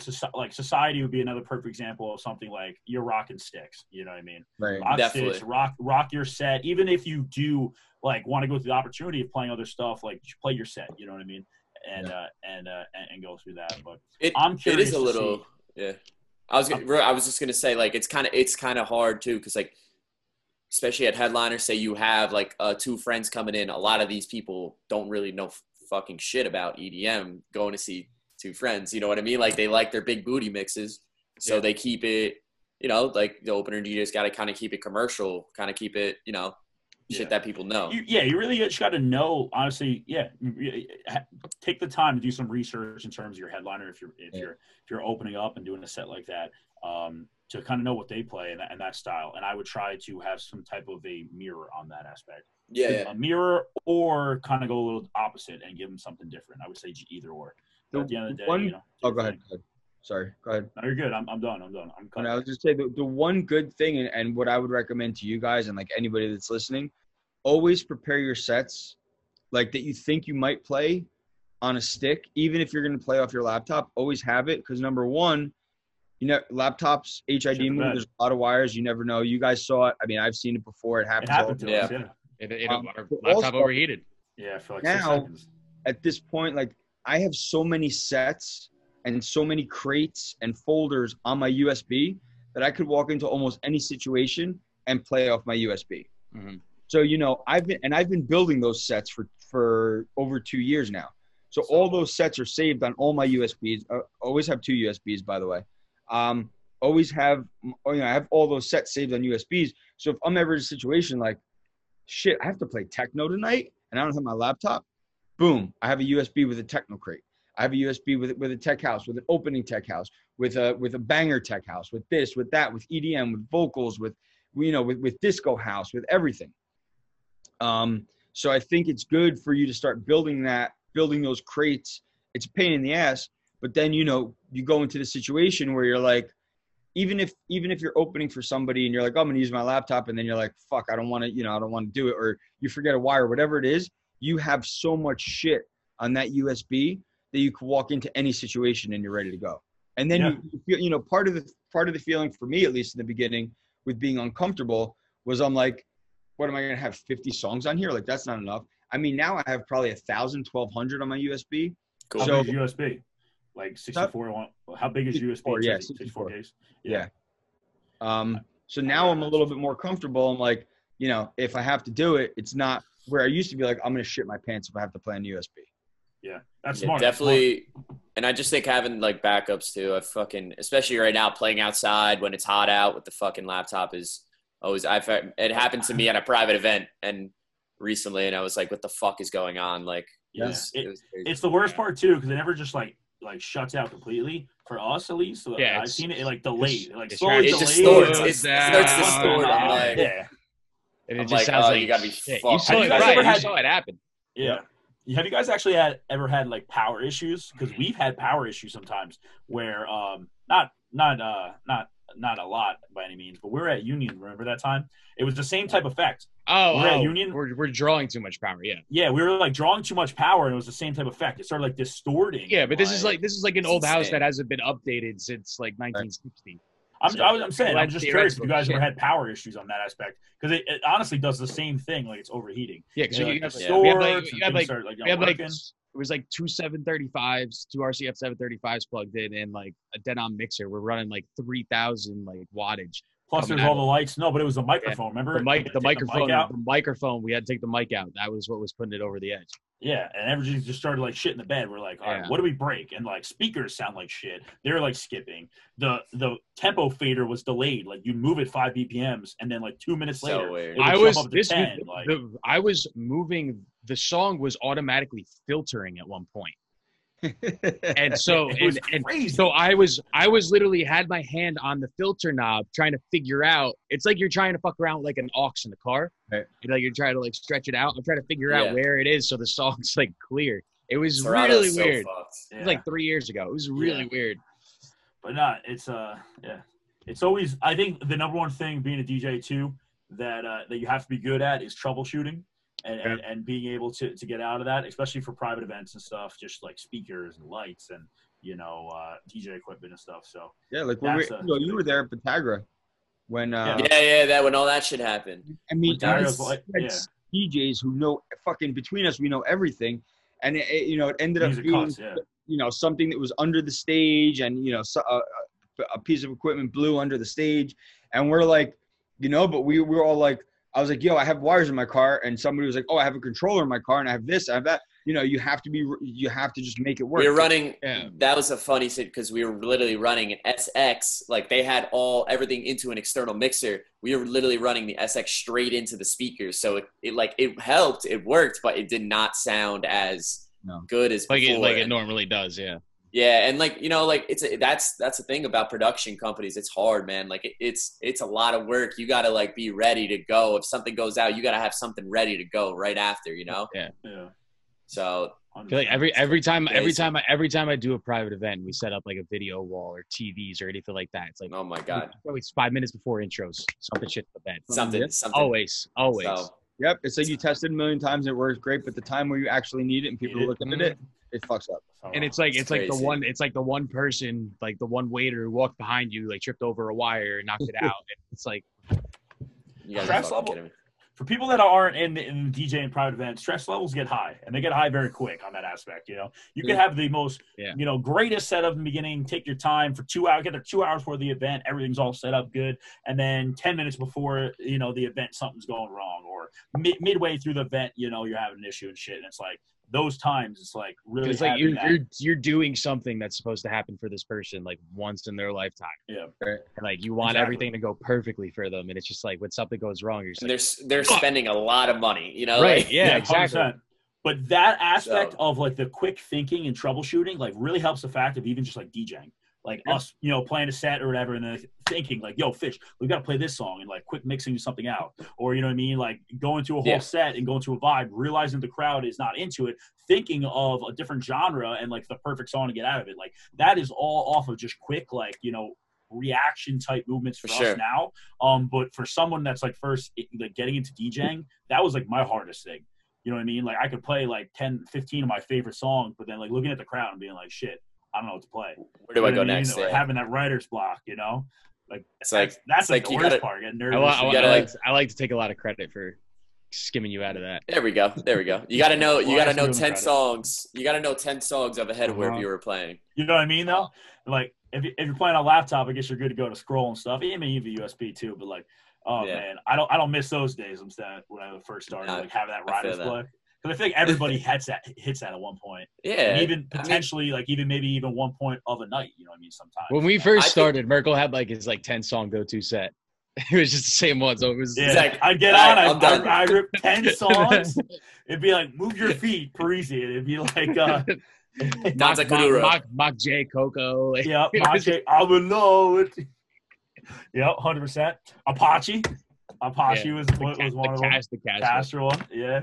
soci- like society would be another perfect example of something like you're rocking sticks. You know what I mean? Right. Rock Definitely. sticks, rock rock your set. Even if you do like want to go through the opportunity of playing other stuff, like just play your set. You know what I mean? And uh, and uh, and, and go through that. But It, I'm curious is a little see- yeah i was gonna, i was just gonna say like it's kind of it's kind of hard too because like especially at headliners say you have like uh, two friends coming in a lot of these people don't really know f- fucking shit about edm going to see two friends you know what i mean like they like their big booty mixes so Yeah. they keep it you know like the opener dj's got to kind of keep it commercial kind of keep it you know shit Yeah. that people know You, yeah, you really just got to know. Honestly, yeah, you- you- take the time to do some research in terms of your headliner if you're if Yeah. you're if you're opening up and doing a set like that, um, to kind of know what they play and that, and that style. And I would try to have some type of a mirror on that aspect, yeah, yeah. a mirror, or kind of go a little opposite and give them something different. I would say either or. But The at the end of the day, one- you know. Oh, go ahead. go ahead. Sorry. Go ahead. No, you're good. I'm, I'm done. I'm done. I'm And cutting. I was just say the, the one good thing and, and what I would recommend to you guys and like anybody that's listening, always prepare your sets like that you think you might play on a stick, even if you're going to play off your laptop. Always have it because number one, you know, laptops HID move. There's a lot of wires. You never know. You guys saw it. I mean, I've seen it before. It it happened all, to Yeah. us. Yeah. it, it, Um, our laptop also- overheated. Yeah. For like Now- six seconds. at this point, like I have so many sets and so many crates and folders on my USB that I could walk into almost any situation and play off my USB. Mhm. So you know, I've been and I've been building those sets for for over two years now. So all those sets are saved on all my USBs. Uh, always have two USBs, by the way. Um, always have, oh, you know, I have all those sets saved on USBs. So if I'm ever in a situation like, shit, I have to play techno tonight, and I don't have my laptop, boom, I have a USB with a techno crate. I have a USB with with a tech house, with an opening tech house, with a with a banger tech house, with this, with that, with EDM, with vocals, with you know, with with disco house, with everything. Um, so I think it's good for you to start building that, building those crates. It's a pain in the ass, but then you know you go into the situation where you're like, even if even if you're opening for somebody and you're like, oh, I'm gonna use my laptop, and then you're like, fuck, I don't want to, you know, I don't want to do it, or you forget a wire, whatever it is, you have so much shit on that USB that you can walk into any situation and you're ready to go. And then Yeah. you, you feel, you know, part of the part of the feeling for me, at least in the beginning, with being uncomfortable, was I'm like, what am I gonna have 50 songs on here? Like that's not enough. I mean, now I have probably a thousand, twelve hundred on my USB. cool How So- big is USB? Like 64. How big is 64, USB? yeah, 64 64. gigs. Yeah. Um, so now I'm a little bit more comfortable. I'm like, you know, if I have to do it, it's not where I used to be like, I'm gonna shit my pants if I have to play on USB. Yeah, that's Yeah, smart. That's smart. definitely. And I just think having like backups too. I fucking, especially right now, playing outside when it's hot out with the fucking laptop is always. I've it happened to me at a private event and recently, and I was like, "What the fuck is going on?" Like, it Yeah. was, It- it was crazy. It's the worst part too because it never just like like shuts out completely for us at least. So Yeah, I've seen it, like delayed, it's- like it's slowly it delayed. distorts. It It starts to down. distort. I'm like, yeah, And it I'm just like, sounds oh, like you gotta be shit. fucked. You saw Have it, you guys right? ever You had- saw it happen. yeah. Have you guys actually had ever had like power issues? Because we've had power issues sometimes where um not not uh not not a lot by any means, but we were at Union. Remember that time? It was the same type of effect. Oh, We're at oh, Union? We're, we're drawing too much power. Yeah. Yeah, we were like drawing too much power, and it was the same type of effect. It started like distorting. Yeah, but this is Like, like this is like an it's old house that hasn't been updated since like 1960. I'm, So, I was, I'm saying, I'm just curious if you guys theoretical ever had power issues on that aspect because it, it honestly does the same thing. Like it's overheating. Yeah, because You know, you like, have, the yeah. we had like stores you had like start, like, we had like it was like two 735s, two RCF 735s plugged in, and like a Denon mixer. We're running like 3,000 like wattage. Plus, there's all the lights. No, but it was a microphone. Remember The mic, the microphone, mic out? the microphone. We had to take the mic out. That was what was putting it over the edge. Yeah, and everything just started like shit in the bed. We're like, all right, Yeah. what do we break? And like speakers sound like shit. They're like skipping. The the tempo fader was delayed. Like you move it five BPMs, and then like two minutes So later, weird. it would I was up to this 10. was, like, the, I was moving. The song was automatically filtering at one point, and <laughs> so it was and, and. So I was I was literally had my hand on the filter knob trying to figure out. It's like you're trying to fuck around with like an aux in the car. Right. You know, you're trying to like stretch it out. I'm trying to figure Yeah. out where it is so the song's like clear. It was Serato's really so weird. fucked. It was like three years ago. It was really Yeah. weird. but not it's uh yeah it's always i think the number one thing being a dj too that uh that you have to be good at is troubleshooting and, and, and being able to to get out of that especially for private events and stuff just like speakers and lights and you know uh dj equipment and stuff so yeah, like when we, a- you, know, you were there at Patagra when uh, Yeah, yeah, that when all that shit happened. I mean, Dario's you like- had yeah. DJs who know fucking between us, we know everything, and it, it- you know it ended up being costs yeah you know something that was under the stage, and you know so, uh, a piece of equipment blew under the stage, and we're like, you know, but we, we were all like, I was like, yo, I have wires in my car, and somebody was like, oh, I have a controller in my car, and I have this, I have that. You know, you have to be, you have to just make it work. We were running. Yeah. That was a funny thing because we were literally running an SX. Like they had all everything into an external mixer. We were literally running the SX straight into the speakers. So it, it like it helped. It worked, but it did not sound as No. good as Like before. it like it normally does. Yeah. Yeah, and like you know, like it's a, that's that's the thing about production companies. It's hard, man. Like it, it's it's a lot of work. You got to like be ready to go. If something goes out, you got to have something ready to go right after. You know. yeah So I feel like every every time every time I, every time I do a private event, we set up like a video wall or TVs or anything like that. It's like oh my god, always five minutes before intros, something shit to the bed. something Yeah. something. Always, always. So, Yep, it's like you tested a million times it works great, but the time where you actually need it and people Need are mm-hmm. it. looking at it, it fucks up. so, and it's like It's it's, like the one it's like the one person like the one waiter who walked behind you like tripped over a wire and knocked it <laughs> out. It's like you Stress level? for people that aren't in in DJ and private events, stress levels get high, and they get high very quick on that aspect. You know, you can mm. have the most, Yeah. you know, greatest setup in the beginning. Take your time for two hours, get there two hours before the event. Everything's all set up good, and then ten minutes before you know the event, something's going wrong, or mid- midway through the event, you know, you're having an issue and shit. And it's like those times, it's like really it's like you're, that- you're you're doing something that's supposed to happen for this person like once in their lifetime. Yeah. Right. And like you want Exactly. everything to go perfectly for them, and it's just like when something goes wrong, you're just like, they're they're spending a lot of money. You know, right? Like, Yeah, exactly. 100%. But that aspect So- of like the quick thinking and troubleshooting, like really helps the fact of even just like DJing, like Yeah. us, you know, playing a set or whatever, and then thinking like, "Yo, Fish, we got to play this song," and like quick mixing something out, or you know what I mean, like going to a whole Yeah. set and going to a vibe, realizing the crowd is not into it, thinking of a different genre and like the perfect song to get out of it. Like that is all off of just quick, like you know, reaction type movements for, For us sure. now. Um, but for someone that's like first like getting into DJing, that was like my hardest thing. You know what I mean? Like I could play like 10, 15 of my favorite songs, but then like looking at the crowd and being like, shit, I don't know what to play. where do You I go what mean? next? Or Yeah. having that writer's block, you know? Like It's like that's, that's it's like, like the worst gotta- part. Getting I, nervous. wa- I, You gotta- I like I like to take a lot of credit for skimming you out of that. There we go. There we go. You got to know. You got to know ten credit. songs. You got to know ten songs of ahead of wherever Uh-huh. you were playing. You know what I mean, though? Like, if, you- if you're playing on a laptop, I guess you're good to go to scroll and stuff. Even even USB too, but like, Oh Yeah. man, I don't I don't miss those days. I'm sad when I first started No, like having that I feel riders block. Because I think everybody hits that hits that at one point, <laughs> Yeah. and even I mean- potentially like even maybe even one point of a night. You know what I mean? Sometimes. When we I first think- started, Merkel had like his like ten song go to set. <laughs> It was just the same one, so it was. yeah, like, I'd get on. right, I, I'm. I, I rip ten <laughs> songs. It'd be like move your feet, Parisi. It'd be like uh, Danza Mock, Kuduro. Mock, Mock J Coco. Like, yeah, it was- Mache, I would know it. Yep, hundred percent. Apache, Apache Yeah. was the, was ca- one the of them. cast, the cast. Castro one, yeah.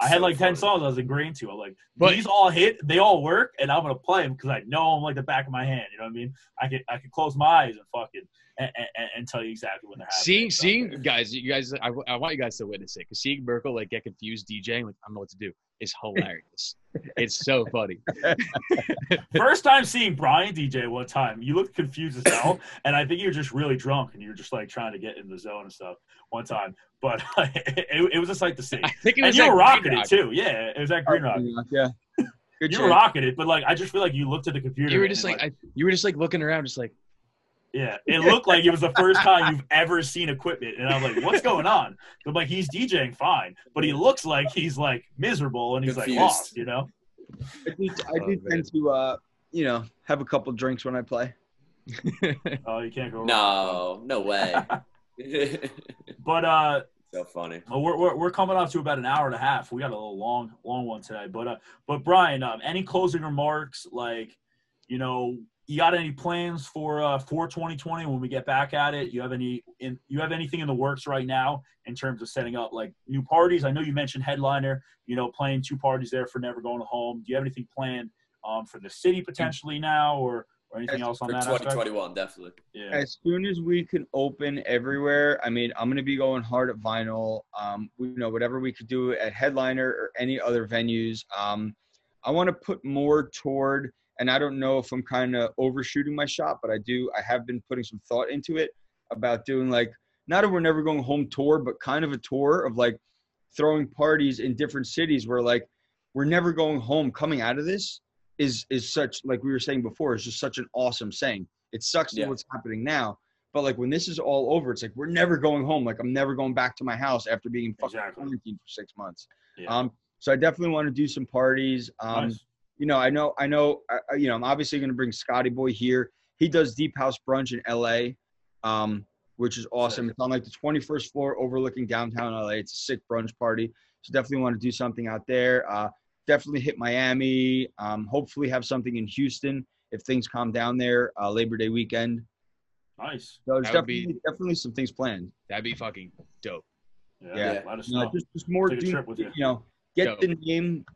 I had So like ten funny. songs I was agreeing to. I'm like, But- these all hit, they all work, and I'm gonna play them because I know them like the back of my hand. You know what I mean? I could I could close my eyes and fucking and, and, and tell you exactly when they're happening. Seeing, seeing guys, you guys, I, I want you guys to witness it because seeing Merkel like get confused DJing, like I don't know what to do, is hilarious. it's so funny. <laughs> First time seeing Brian DJ one time, you looked confused as hell, <coughs> and I think you were just really drunk and you were just like trying to get in the zone and stuff one time. But <laughs> it, it was a sight to see. I think it And you were rocking it too. Yeah, it was at Green oh, Rock. Yeah. <laughs> Good You were rocking it, but like I just feel like you looked at the computer. You were and, just like, I, you were just like looking around, just like Yeah, it looked like it was the first time you've ever seen equipment, and I'm like, "What's going on?" I'm like, "He's DJing fine, but he looks like he's like miserable and he's Confused. like lost," you know? I do, I Oh, do man. tend to, uh, you know, have a couple drinks when I play. <laughs> Oh, you can't go wrong. No, no way. <laughs> <laughs> But uh, so funny. well, we're, we're we're coming up to about an hour and a half. We got a little long long one today. But uh, but Brian, um, any closing remarks? Like, you know, you got any plans for uh for 2020 when we get back at it? You have any in you have anything in the works right now in terms of setting up like new parties? I know you mentioned headliner. You know, playing two parties there for never going home. Do you have anything planned um for the city potentially now or or anything else on For that aspect? 2021, definitely. Yeah. As soon as we can open everywhere, I mean, I'm gonna be going hard at vinyl. Um, we, you know, whatever we could do at headliner or any other venues. Um, I want to put more toward, and I don't know if I'm kind of overshooting my shot, but I do. I have been putting some thought into it about doing like not a we're never going home tour, but kind of a tour of like throwing parties in different cities where like we're never going home. Coming out of this is is such like we were saying before is just such an awesome saying. It sucks Yeah. what's happening now, but like when this is all over, it's like we're never going home. Like I'm never going back to my house after being in fucking Exactly. quarantine for six months. Yeah. Um, so I definitely want to do some parties. Um, nice. You know, I know, I know, I, I- you know, I'm obviously going to bring Scotty Boy here. He does Deep House Brunch in LA, um, which is awesome. It's on like the 21st floor overlooking downtown LA. It's a sick brunch party. So definitely want to do something out there. Uh, definitely hit Miami. Um, hopefully have something in Houston if things calm down there. Uh, Labor Day weekend. Nice. So there's That would be- definitely definitely some things planned. that'd be fucking dope. Yeah. Yeah. Let us You know, know. just just more Take do- trip with you. you know get Dope. the name a-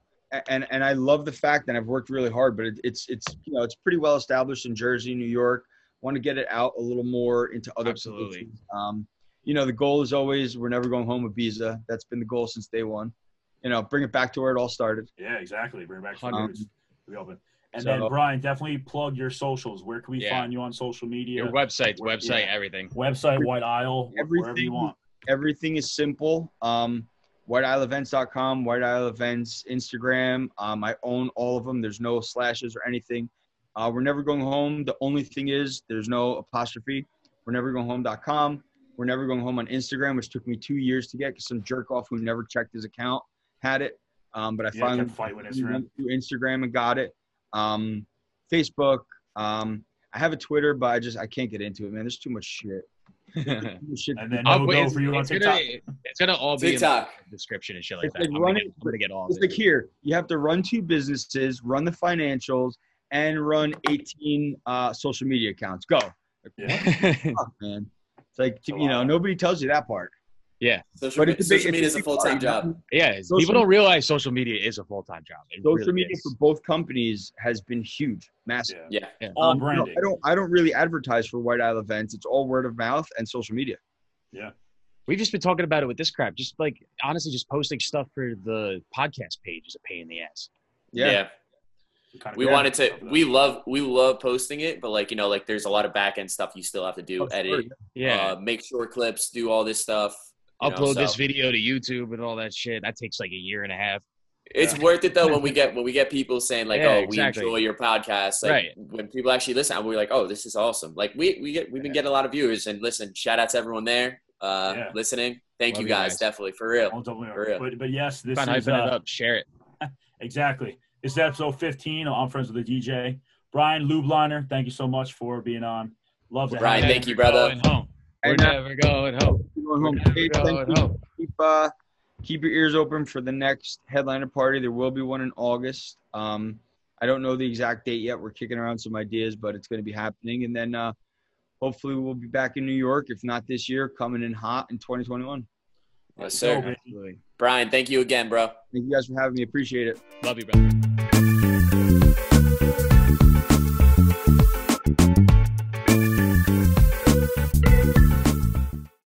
and and I love the fact that I've worked really hard, but it, it's it's you know it's pretty well established in Jersey, New York. Want to get it out a little more into other Absolutely. places. Um, you know, the goal is always we're never going home with Ibiza. That's been the goal since day one. You know, bring it back to where it all started. Yeah, exactly. Bring it back to the We open. And So- then Brian, definitely plug your socials. Where can we Yeah. find you on social media? Your website, Where- website, yeah. everything. Website, White Isle, wh- wherever you want. Everything is simple. Um, WhiteIsleEvents.com, White Isle Events, Instagram. Um, I own all of them. There's no slashes or anything. Uh, we're never going home. The only thing is there's no apostrophe. We're never going home.com. We're never going home on Instagram, which took me two years to get because some jerk off who never checked his account had it. Um, but I Yeah, finally fighting with Instagram. went through Instagram and got it. Um, Facebook. Um, I have a Twitter, but I just I can't get into it, man. There's too much shit. Too much shit And then. I'll no put- go it's, for you on TikTok. gonna, it's gonna all be in TikTok. the description and shit like It's that. like I'm, gonna get, I'm gonna get all It's of like it. here, you have to run two businesses, run the financials, and run 18 uh, social media accounts. Go, Yeah. Fuck, man. It's like It's you know lot. nobody tells you that part. Social, But me- it's a big, social media is a full time job. yeah, Social- people don't realize social media is a full time job. It Social really media is. for both companies has been huge, massive. Yeah. Yeah. All Um, you know. I don't. I don't really advertise for White Isle events. It's all word of mouth and social media. Yeah. We've just been talking about it with this crap. Just like honestly, just posting stuff for the podcast page is a pain in the ass. Yeah. Kind of We yeah. wanted to. We love. We love posting it, but like you know, like there's a lot of back end stuff you still have to do. Of course. edit. Yeah, Uh, make short clips. Do all this stuff. You know, upload this video to YouTube and all that shit. That takes like a year and a half. It's worth it though when we <laughs> get when we get people saying like, Yeah, "Oh, exactly. we enjoy your podcast." Like Right. when people actually listen, we're like, "Oh, this is awesome!" Like we we get we've been Yeah. getting a lot of viewers, and listen, shout out to everyone there. uh, Yeah. listening. Thank Love you you guys, guys. definitely for real. Oh, double- For real. But, but yes, this Fun is hyping it uh, up. Share it. <laughs> exactly. This is episode 15. I'm friends with the DJ. Brian Lubliner, thank you so much for being on. Love to Brian, have thank you. you, brother. Going home. We're And, never going home. going We're home. never Hey, going you. home. keep uh keep your ears open for the next headliner party. There will be one in August. Um, I don't know the exact date yet. We're kicking around some ideas, but it's going to be happening. And then uh, hopefully we'll be back in New York, if not this year, coming in hot in 2021. Yes, sir. Absolutely. Brian, thank you again, bro. Thank you guys for having me. Appreciate it. Love you, brother.